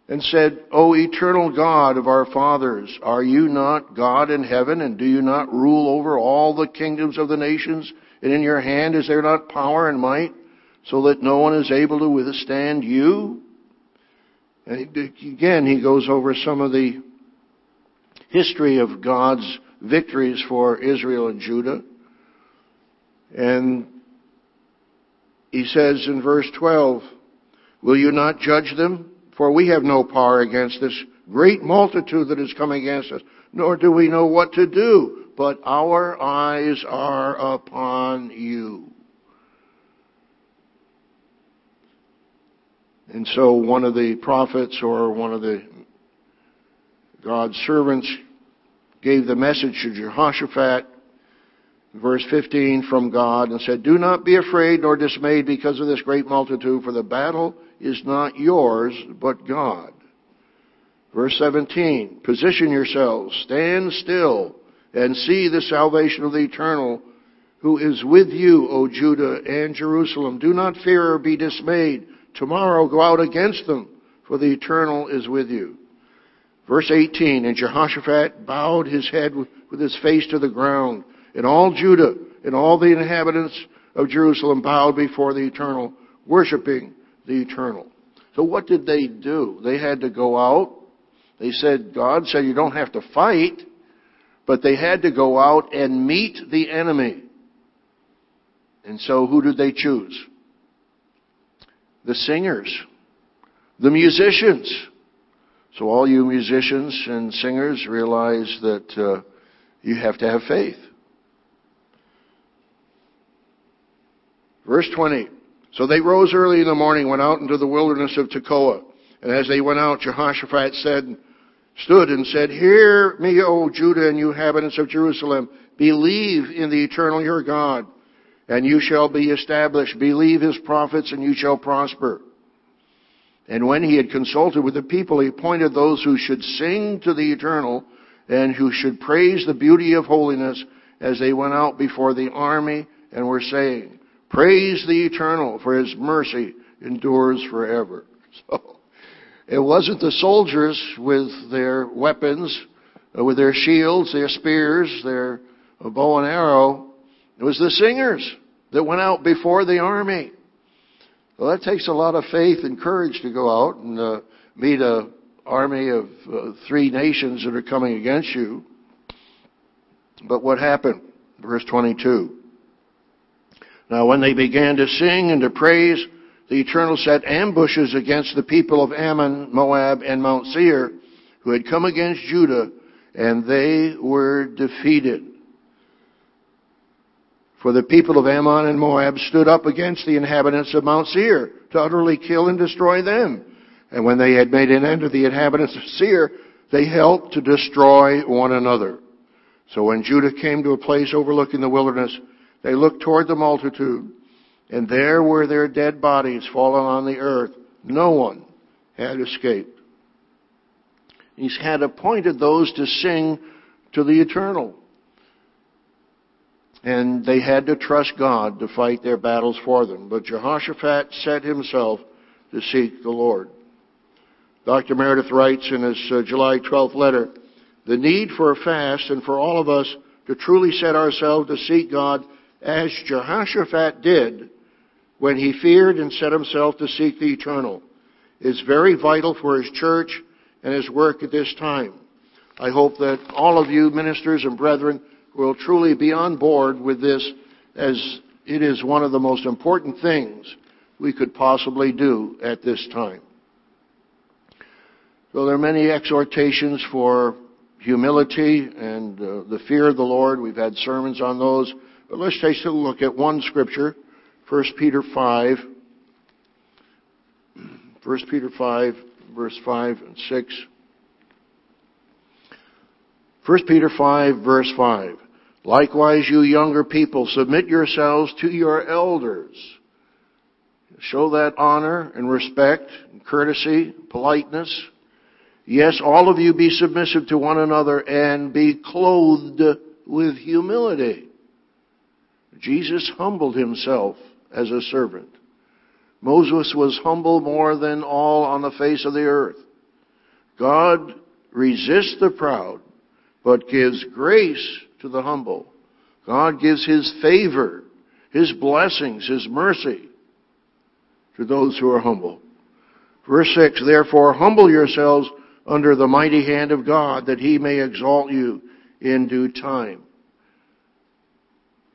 and said, O eternal God of our fathers, are you not God in heaven, and do you not rule over all the kingdoms of the nations? And in your hand is there not power and might, so that no one is able to withstand you? And again, he goes over some of the history of God's victories for Israel and Judah. And he says in verse 12, Will you not judge them? For we have no power against this great multitude that is coming against us, nor do we know what to do, but our eyes are upon you. And so one of the prophets or one of the God's servants gave the message to Jehoshaphat, verse 15, from God and said, Do not be afraid nor dismayed because of this great multitude, for the battle is not yours, but God. Verse 17, position yourselves, stand still, and see the salvation of the eternal, who is with you, O Judah and Jerusalem. Do not fear or be dismayed. Tomorrow go out against them, for the eternal is with you. Verse 18, and Jehoshaphat bowed his head with his face to the ground, and all Judah and all the inhabitants of Jerusalem bowed before the eternal, worshiping the eternal. So what did they do? They had to go out. They said, God said you don't have to fight, but they had to go out and meet the enemy. And so who did they choose? The singers. The musicians. So all you musicians and singers realize that uh, you have to have faith. Verse 20. So they rose early in the morning, went out into the wilderness of Tekoa. And as they went out, Jehoshaphat said, stood and said, Hear me, O Judah and you inhabitants of Jerusalem. Believe in the eternal your God, and you shall be established. Believe his prophets, and you shall prosper. And when he had consulted with the people, he appointed those who should sing to the eternal, and who should praise the beauty of holiness as they went out before the army and were saying, Praise the eternal, for his mercy endures forever. So, it wasn't the soldiers with their weapons, uh, with their shields, their spears, their bow and arrow. It was the singers that went out before the army. Well, that takes a lot of faith and courage to go out and uh, meet a army of uh, three nations that are coming against you. But what happened? Verse 22. Now when they began to sing and to praise, the Eternal set ambushes against the people of Ammon, Moab, and Mount Seir, who had come against Judah, and they were defeated. For the people of Ammon and Moab stood up against the inhabitants of Mount Seir to utterly kill and destroy them. And when they had made an end of the inhabitants of Seir, they helped to destroy one another. So when Judah came to a place overlooking the wilderness, they looked toward the multitude, and there were their dead bodies fallen on the earth. No one had escaped. He had appointed those to sing to the eternal. And they had to trust God to fight their battles for them. But Jehoshaphat set himself to seek the Lord. Dr. Meredith writes in his uh, July 12th letter, the need for a fast and for all of us to truly set ourselves to seek God as Jehoshaphat did when he feared and set himself to seek the eternal. It's very vital for his church and his work at this time. I hope that all of you ministers and brethren will truly be on board with this as it is one of the most important things we could possibly do at this time. So there are many exhortations for humility and uh, the fear of the Lord. We've had sermons on those. But let's take a look at one scripture, 1 Peter 5. 1 Peter 5, verse 5 and 6. 1 Peter 5, verse 5. Likewise, you younger people, submit yourselves to your elders. Show that honor and respect, and courtesy, politeness. Yes, all of you be submissive to one another and be clothed with humility. Jesus humbled himself as a servant. Moses was humble more than all on the face of the earth. God resists the proud, but gives grace to the humble. God gives His favor, His blessings, His mercy to those who are humble. Verse 6, Therefore humble yourselves under the mighty hand of God, that He may exalt you in due time.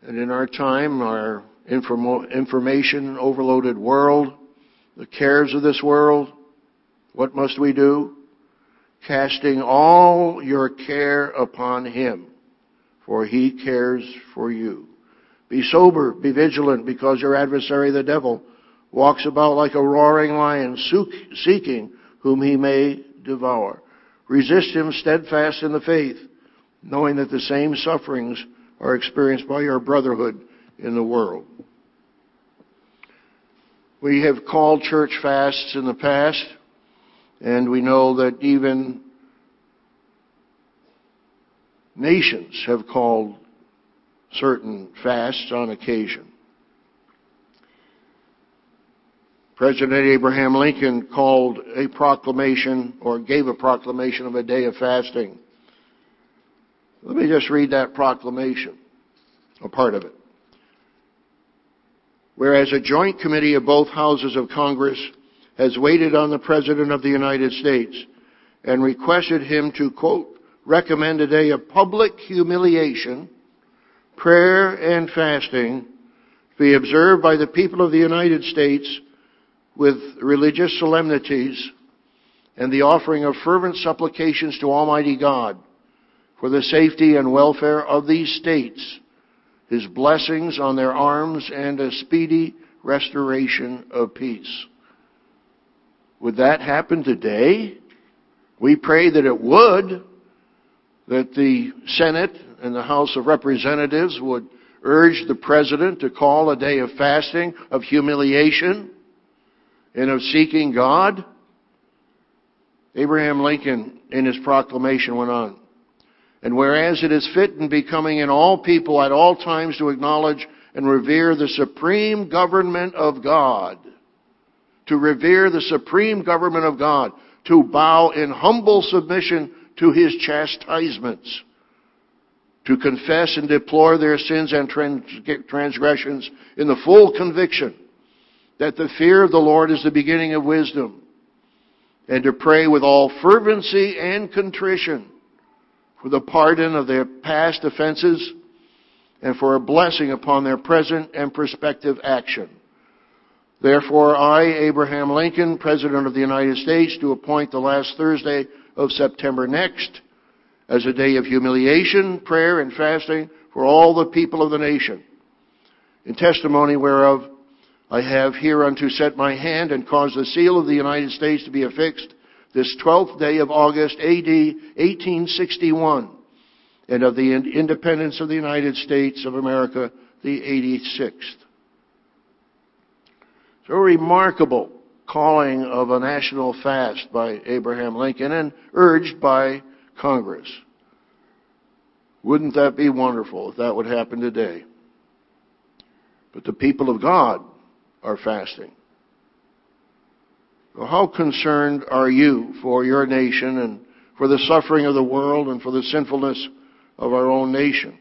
And in our time, our information overloaded world, the cares of this world, what must we do? Casting all your care upon Him, for He cares for you. Be sober, be vigilant, because your adversary, the devil, walks about like a roaring lion, seeking whom he may devour. Resist him steadfast in the faith, knowing that the same sufferings are experienced by our brotherhood in the world. We have called church fasts in the past, and we know that even nations have called certain fasts on occasion. President Abraham Lincoln called a proclamation or gave a proclamation of a day of fasting. Let me just read that proclamation, a part of it. Whereas a joint committee of both houses of Congress has waited on the President of the United States and requested him to, quote, recommend a day of public humiliation, prayer, and fasting to be observed by the people of the United States with religious solemnities and the offering of fervent supplications to Almighty God for the safety and welfare of these states, His blessings on their arms, and a speedy restoration of peace. Would that happen today? We pray that it would, that the Senate and the House of Representatives would urge the President to call a day of fasting, of humiliation, and of seeking God? Abraham Lincoln, in his proclamation, went on. And whereas it is fit and becoming in all people at all times to acknowledge and revere the supreme government of God, to revere the supreme government of God, to bow in humble submission to his chastisements, to confess and deplore their sins and transgressions in the full conviction that the fear of the Lord is the beginning of wisdom, and to pray with all fervency and contrition for the pardon of their past offenses and for a blessing upon their present and prospective action. Therefore, I, Abraham Lincoln, President of the United States, do appoint the last Thursday of September next as a day of humiliation, prayer, and fasting for all the people of the nation. In testimony whereof, I have hereunto set my hand and caused the seal of the United States to be affixed this 12th day of August AD 1861 and of the independence of the United States of America the 86th. So a remarkable calling of a national fast by Abraham Lincoln and urged by Congress. Wouldn't that be wonderful if that would happen today? But the people of God are fasting. How concerned are you for your nation and for the suffering of the world and for the sinfulness of our own nation?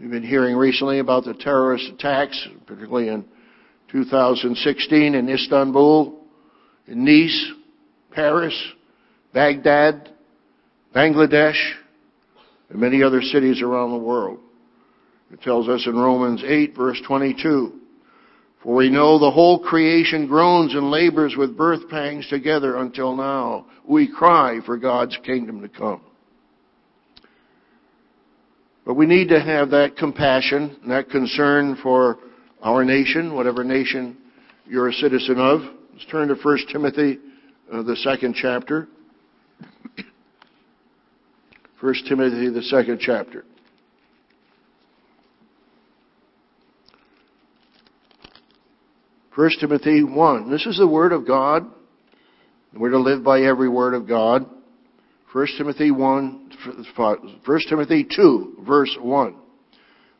We've been hearing recently about the terrorist attacks, particularly in 2016 in Istanbul, in Nice, Paris, Baghdad, Bangladesh, and many other cities around the world. It tells us in Romans 8 verse 22, For we know the whole creation groans and labors with birth pangs together until now. We cry for God's kingdom to come. But we need to have that compassion, and that concern for our nation, whatever nation you're a citizen of. Let's turn to 1 Timothy, uh, the second chapter. 1 Timothy, the second chapter. First Timothy 1. This is the Word of God. We're to live by every Word of God. 1 Timothy 1, 1 Timothy 2, verse 1.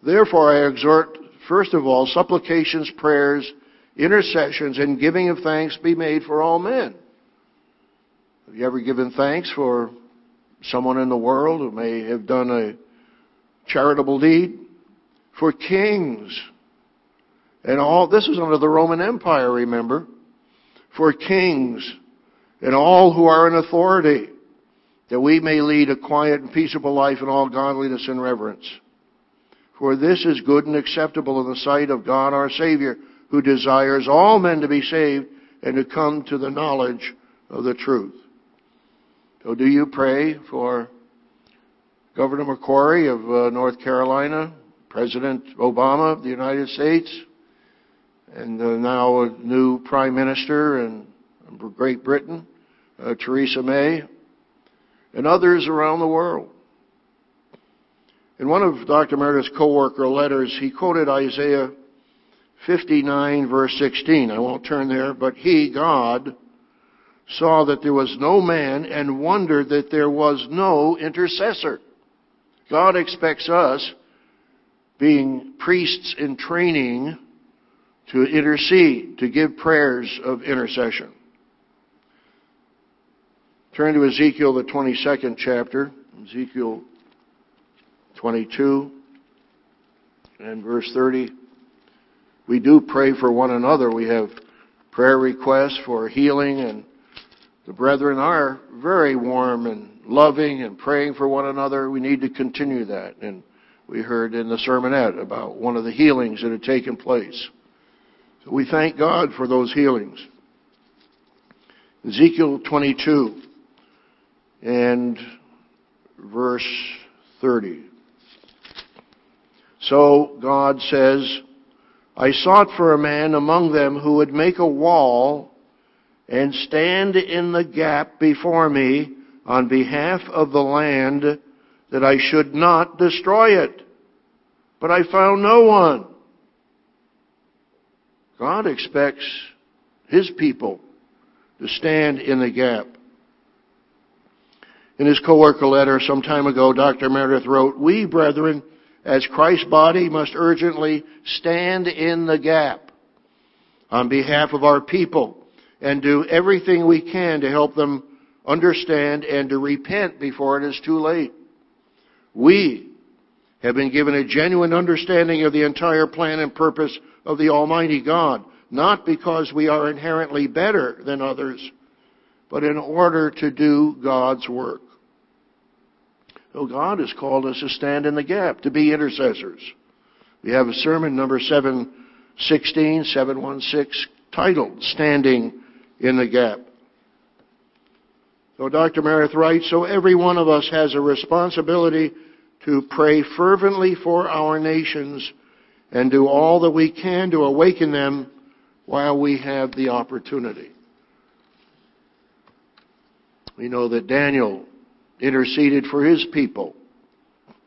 Therefore I exhort, first of all, supplications, prayers, intercessions, and giving of thanks be made for all men. Have you ever given thanks for someone in the world who may have done a charitable deed? For kings and all, this is under the Roman Empire, remember? For kings and all who are in authority that we may lead a quiet and peaceable life in all godliness and reverence. For this is good and acceptable in the sight of God our Savior, who desires all men to be saved and to come to the knowledge of the truth. So do you pray for Governor McCrory of uh, North Carolina, President Obama of the United States, and uh, now a new Prime Minister in Great Britain, uh, Theresa May, and others around the world. In one of Dr. Meredith's co-worker letters, he quoted Isaiah 59 verse 16. I won't turn there, but he, God, saw that there was no man and wondered that there was no intercessor. God expects us, being priests in training, to intercede, to give prayers of intercession. Turn to Ezekiel, the 22nd chapter, Ezekiel 22 and verse 30. We do pray for one another. We have prayer requests for healing, and the brethren are very warm and loving and praying for one another. We need to continue that. And we heard in the sermonette about one of the healings that had taken place. We thank God for those healings. Ezekiel 22 and verse 30. So God says, I sought for a man among them who would make a wall and stand in the gap before me on behalf of the land that I should not destroy it. But I found no one. God expects His people to stand in the gap. In his co-worker letter some time ago, Dr. Meredith wrote, We, brethren, as Christ's body, must urgently stand in the gap on behalf of our people and do everything we can to help them understand and to repent before it is too late. We have been given a genuine understanding of the entire plan and purpose of the Almighty God, not because we are inherently better than others, but in order to do God's work. So God has called us to stand in the gap, to be intercessors. We have a sermon number 716, 716, titled Standing in the Gap. So Dr. Meredith writes, so every one of us has a responsibility to pray fervently for our nations and do all that we can to awaken them while we have the opportunity. We know that Daniel interceded for his people.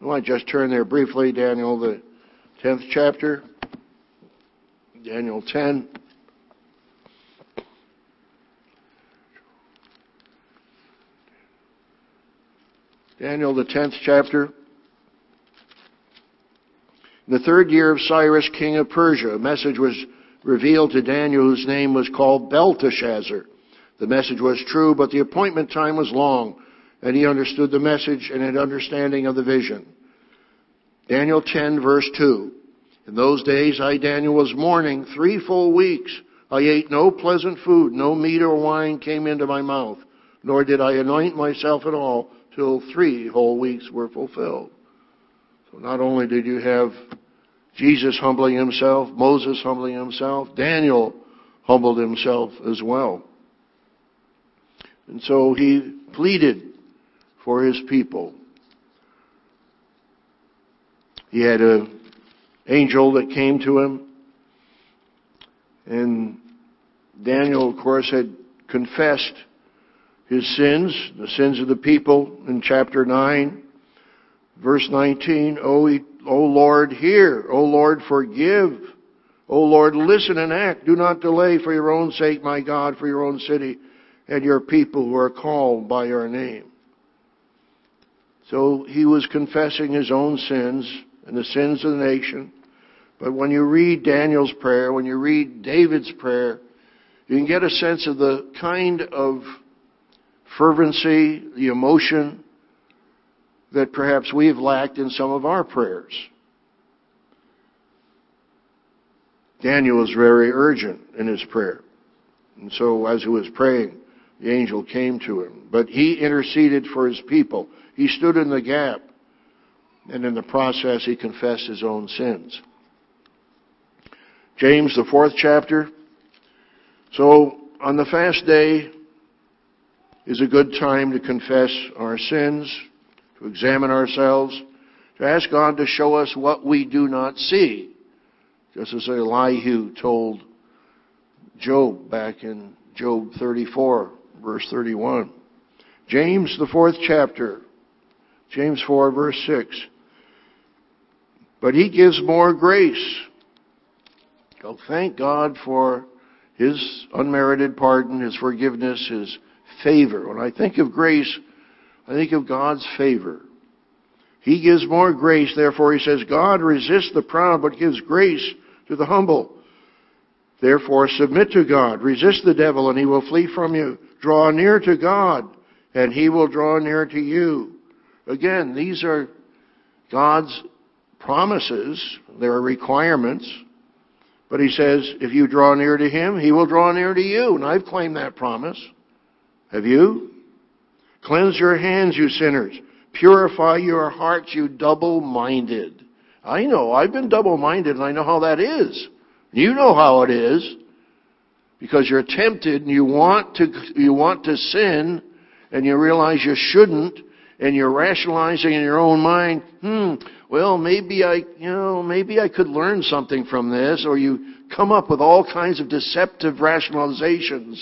I want to just turn there briefly, Daniel, the 10th chapter. Daniel 10. Daniel, the 10th chapter. In the third year of Cyrus, king of Persia, a message was revealed to Daniel whose name was called Belteshazzar. The message was true, but the appointment time was long and he understood the message and had understanding of the vision. Daniel 10 verse 2. In those days I, Daniel, was mourning three full weeks. I ate no pleasant food, no meat or wine came into my mouth, nor did I anoint myself at all till three whole weeks were fulfilled. So not only did you have Jesus humbling himself, Moses humbling himself, Daniel humbled himself as well. And so he pleaded for his people. He had an angel that came to him, and Daniel, of course, had confessed his sins, the sins of the people in chapter 9. Verse 19, O, o Lord, hear. O Lord, forgive. O Lord, listen and act. Do not delay for your own sake, my God, for your own city and your people who are called by your name. So he was confessing his own sins and the sins of the nation. But when you read Daniel's prayer, when you read David's prayer, you can get a sense of the kind of fervency, the emotion that perhaps we have lacked in some of our prayers. Daniel was very urgent in his prayer. And so as he was praying, the angel came to him. But he interceded for his people. He stood in the gap. And in the process, he confessed his own sins. James, the fourth chapter. So, on the fast day is a good time to confess our sins, to examine ourselves, to ask God to show us what we do not see. Just as Elihu told Job back in Job 34, verse 31. James, the fourth chapter, James 4, verse 6. But he gives more grace. Oh, thank God for his unmerited pardon, his forgiveness, his favor. When I think of grace, I think of God's favor. He gives more grace, therefore he says, God resists the proud but gives grace to the humble. Therefore submit to God, resist the devil and he will flee from you. Draw near to God and he will draw near to you. Again, these are God's promises. There are requirements. But he says, if you draw near to him, he will draw near to you. And I've claimed that promise. Have you? Cleanse your hands, you sinners. Purify your hearts, you double-minded. I know, I've been double-minded and I know how that is. You know how it is. Because you're tempted and you want to, you want to sin and you realize you shouldn't and you're rationalizing in your own mind, hmm, well, maybe I, you know, maybe I could learn something from this, or you come up with all kinds of deceptive rationalizations.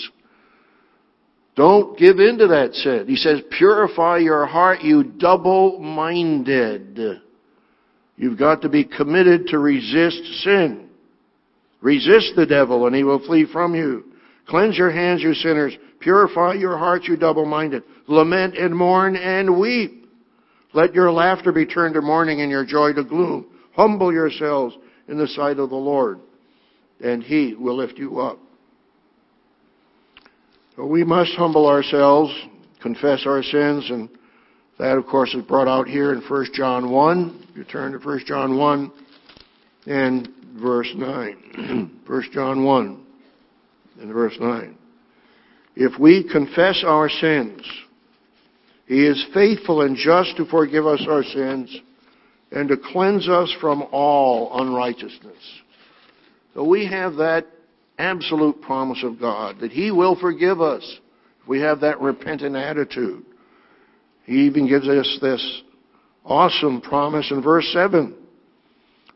Don't give in to that sin. He says, purify your heart, you double-minded. You've got to be committed to resist sin. Resist the devil and he will flee from you. Cleanse your hands, you sinners. Purify your hearts, you double-minded. Lament and mourn and weep. Let your laughter be turned to mourning and your joy to gloom. Humble yourselves in the sight of the Lord, and He will lift you up. We must humble ourselves, confess our sins, and that, of course, is brought out here in 1 John 1. You turn to 1 John 1 and verse 9. 1 John 1 and verse 9. If we confess our sins, He is faithful and just to forgive us our sins and to cleanse us from all unrighteousness. So we have that absolute promise of God that He will forgive us if we have that repentant attitude. He even gives us this awesome promise in verse 7.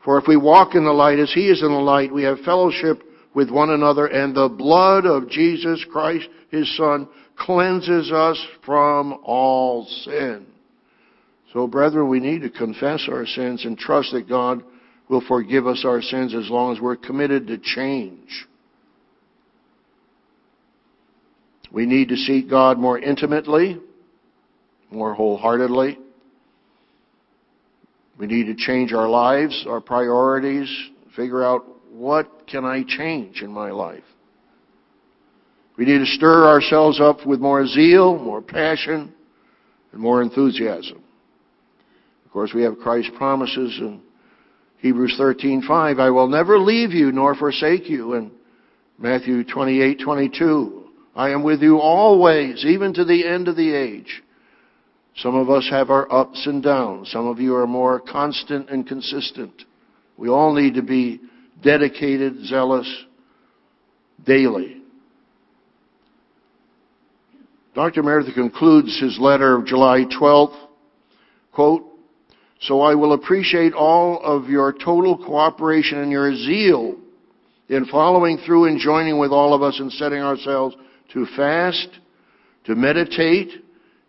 For if we walk in the light as He is in the light, we have fellowship with one another, and the blood of Jesus Christ, His Son, cleanses us from all sin. So, brethren, we need to confess our sins and trust that God will forgive us our sins as long as we're committed to change. We need to seek God more intimately, more wholeheartedly. We need to change our lives, our priorities, figure out what can I change in my life. We need to stir ourselves up with more zeal, more passion, and more enthusiasm. Of course, we have Christ's promises in Hebrews 13:5, I will never leave you nor forsake you. And Matthew 28:22, I am with you always, even to the end of the age. Some of us have our ups and downs. Some of you are more constant and consistent. We all need to be dedicated, zealous, daily. Dr. Meredith concludes his letter of July 12th, quote, So I will appreciate all of your total cooperation and your zeal in following through and joining with all of us in setting ourselves to fast, to meditate,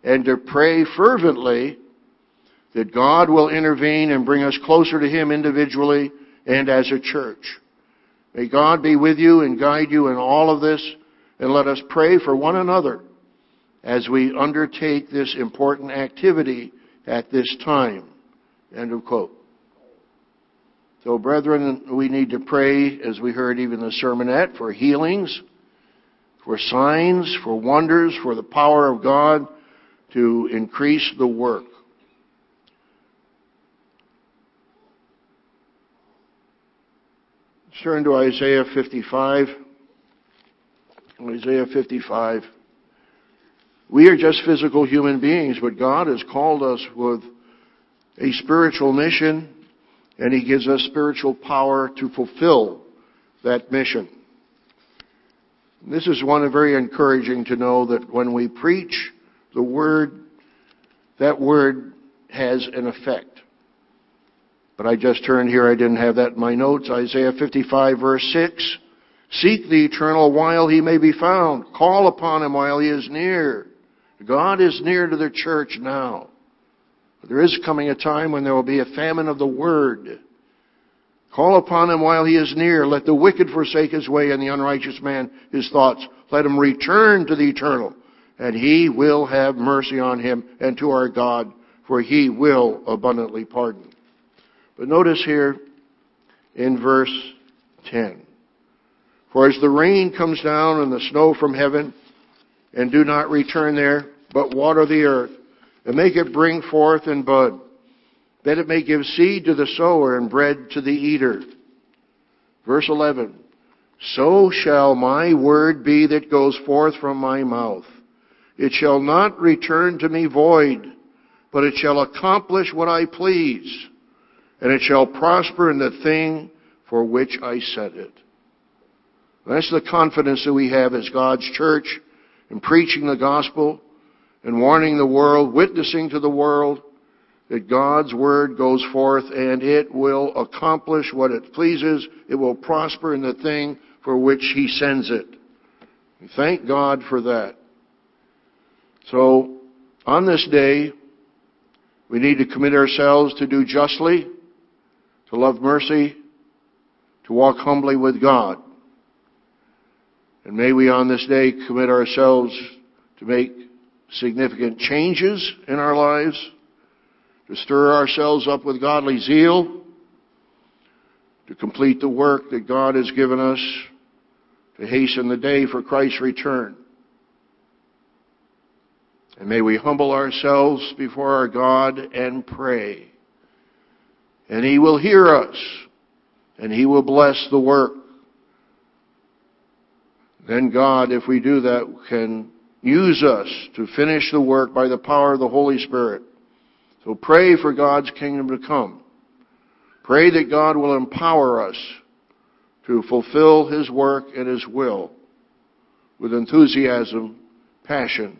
and to pray fervently that God will intervene and bring us closer to Him individually and as a church. May God be with you and guide you in all of this, and let us pray for one another as we undertake this important activity at this time. End of quote. So, brethren, we need to pray, as we heard even the sermonette, for healings, for signs, for wonders, for the power of God to increase the work. turn to Isaiah 55. Isaiah 55. We are just physical human beings, but God has called us with a spiritual mission, and He gives us spiritual power to fulfill that mission. This is one very encouraging to know that when we preach the Word, that Word has an effect. But I just turned here, I didn't have that in my notes. Isaiah 55 verse 6. Seek the eternal while he may be found. Call upon him while he is near. God is near to the church now. There is coming a time when there will be a famine of the word. Call upon him while he is near. Let the wicked forsake his way and the unrighteous man his thoughts. Let him return to the eternal and he will have mercy on him and to our God for he will abundantly pardon. But notice here in verse 10. For as the rain comes down and the snow from heaven, and do not return there, but water the earth, and make it bring forth and bud, that it may give seed to the sower and bread to the eater. Verse 11. So shall my word be that goes forth from my mouth. It shall not return to me void, but it shall accomplish what I please and it shall prosper in the thing for which I sent it. That's the confidence that we have as God's church in preaching the gospel and warning the world, witnessing to the world that God's word goes forth and it will accomplish what it pleases. It will prosper in the thing for which He sends it. We thank God for that. So, on this day, we need to commit ourselves to do justly, to love mercy, to walk humbly with God. And may we on this day commit ourselves to make significant changes in our lives, to stir ourselves up with godly zeal, to complete the work that God has given us, to hasten the day for Christ's return. And may we humble ourselves before our God and pray and He will hear us, and He will bless the work. Then God, if we do that, can use us to finish the work by the power of the Holy Spirit. So pray for God's kingdom to come. Pray that God will empower us to fulfill His work and His will with enthusiasm, passion,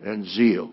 and zeal.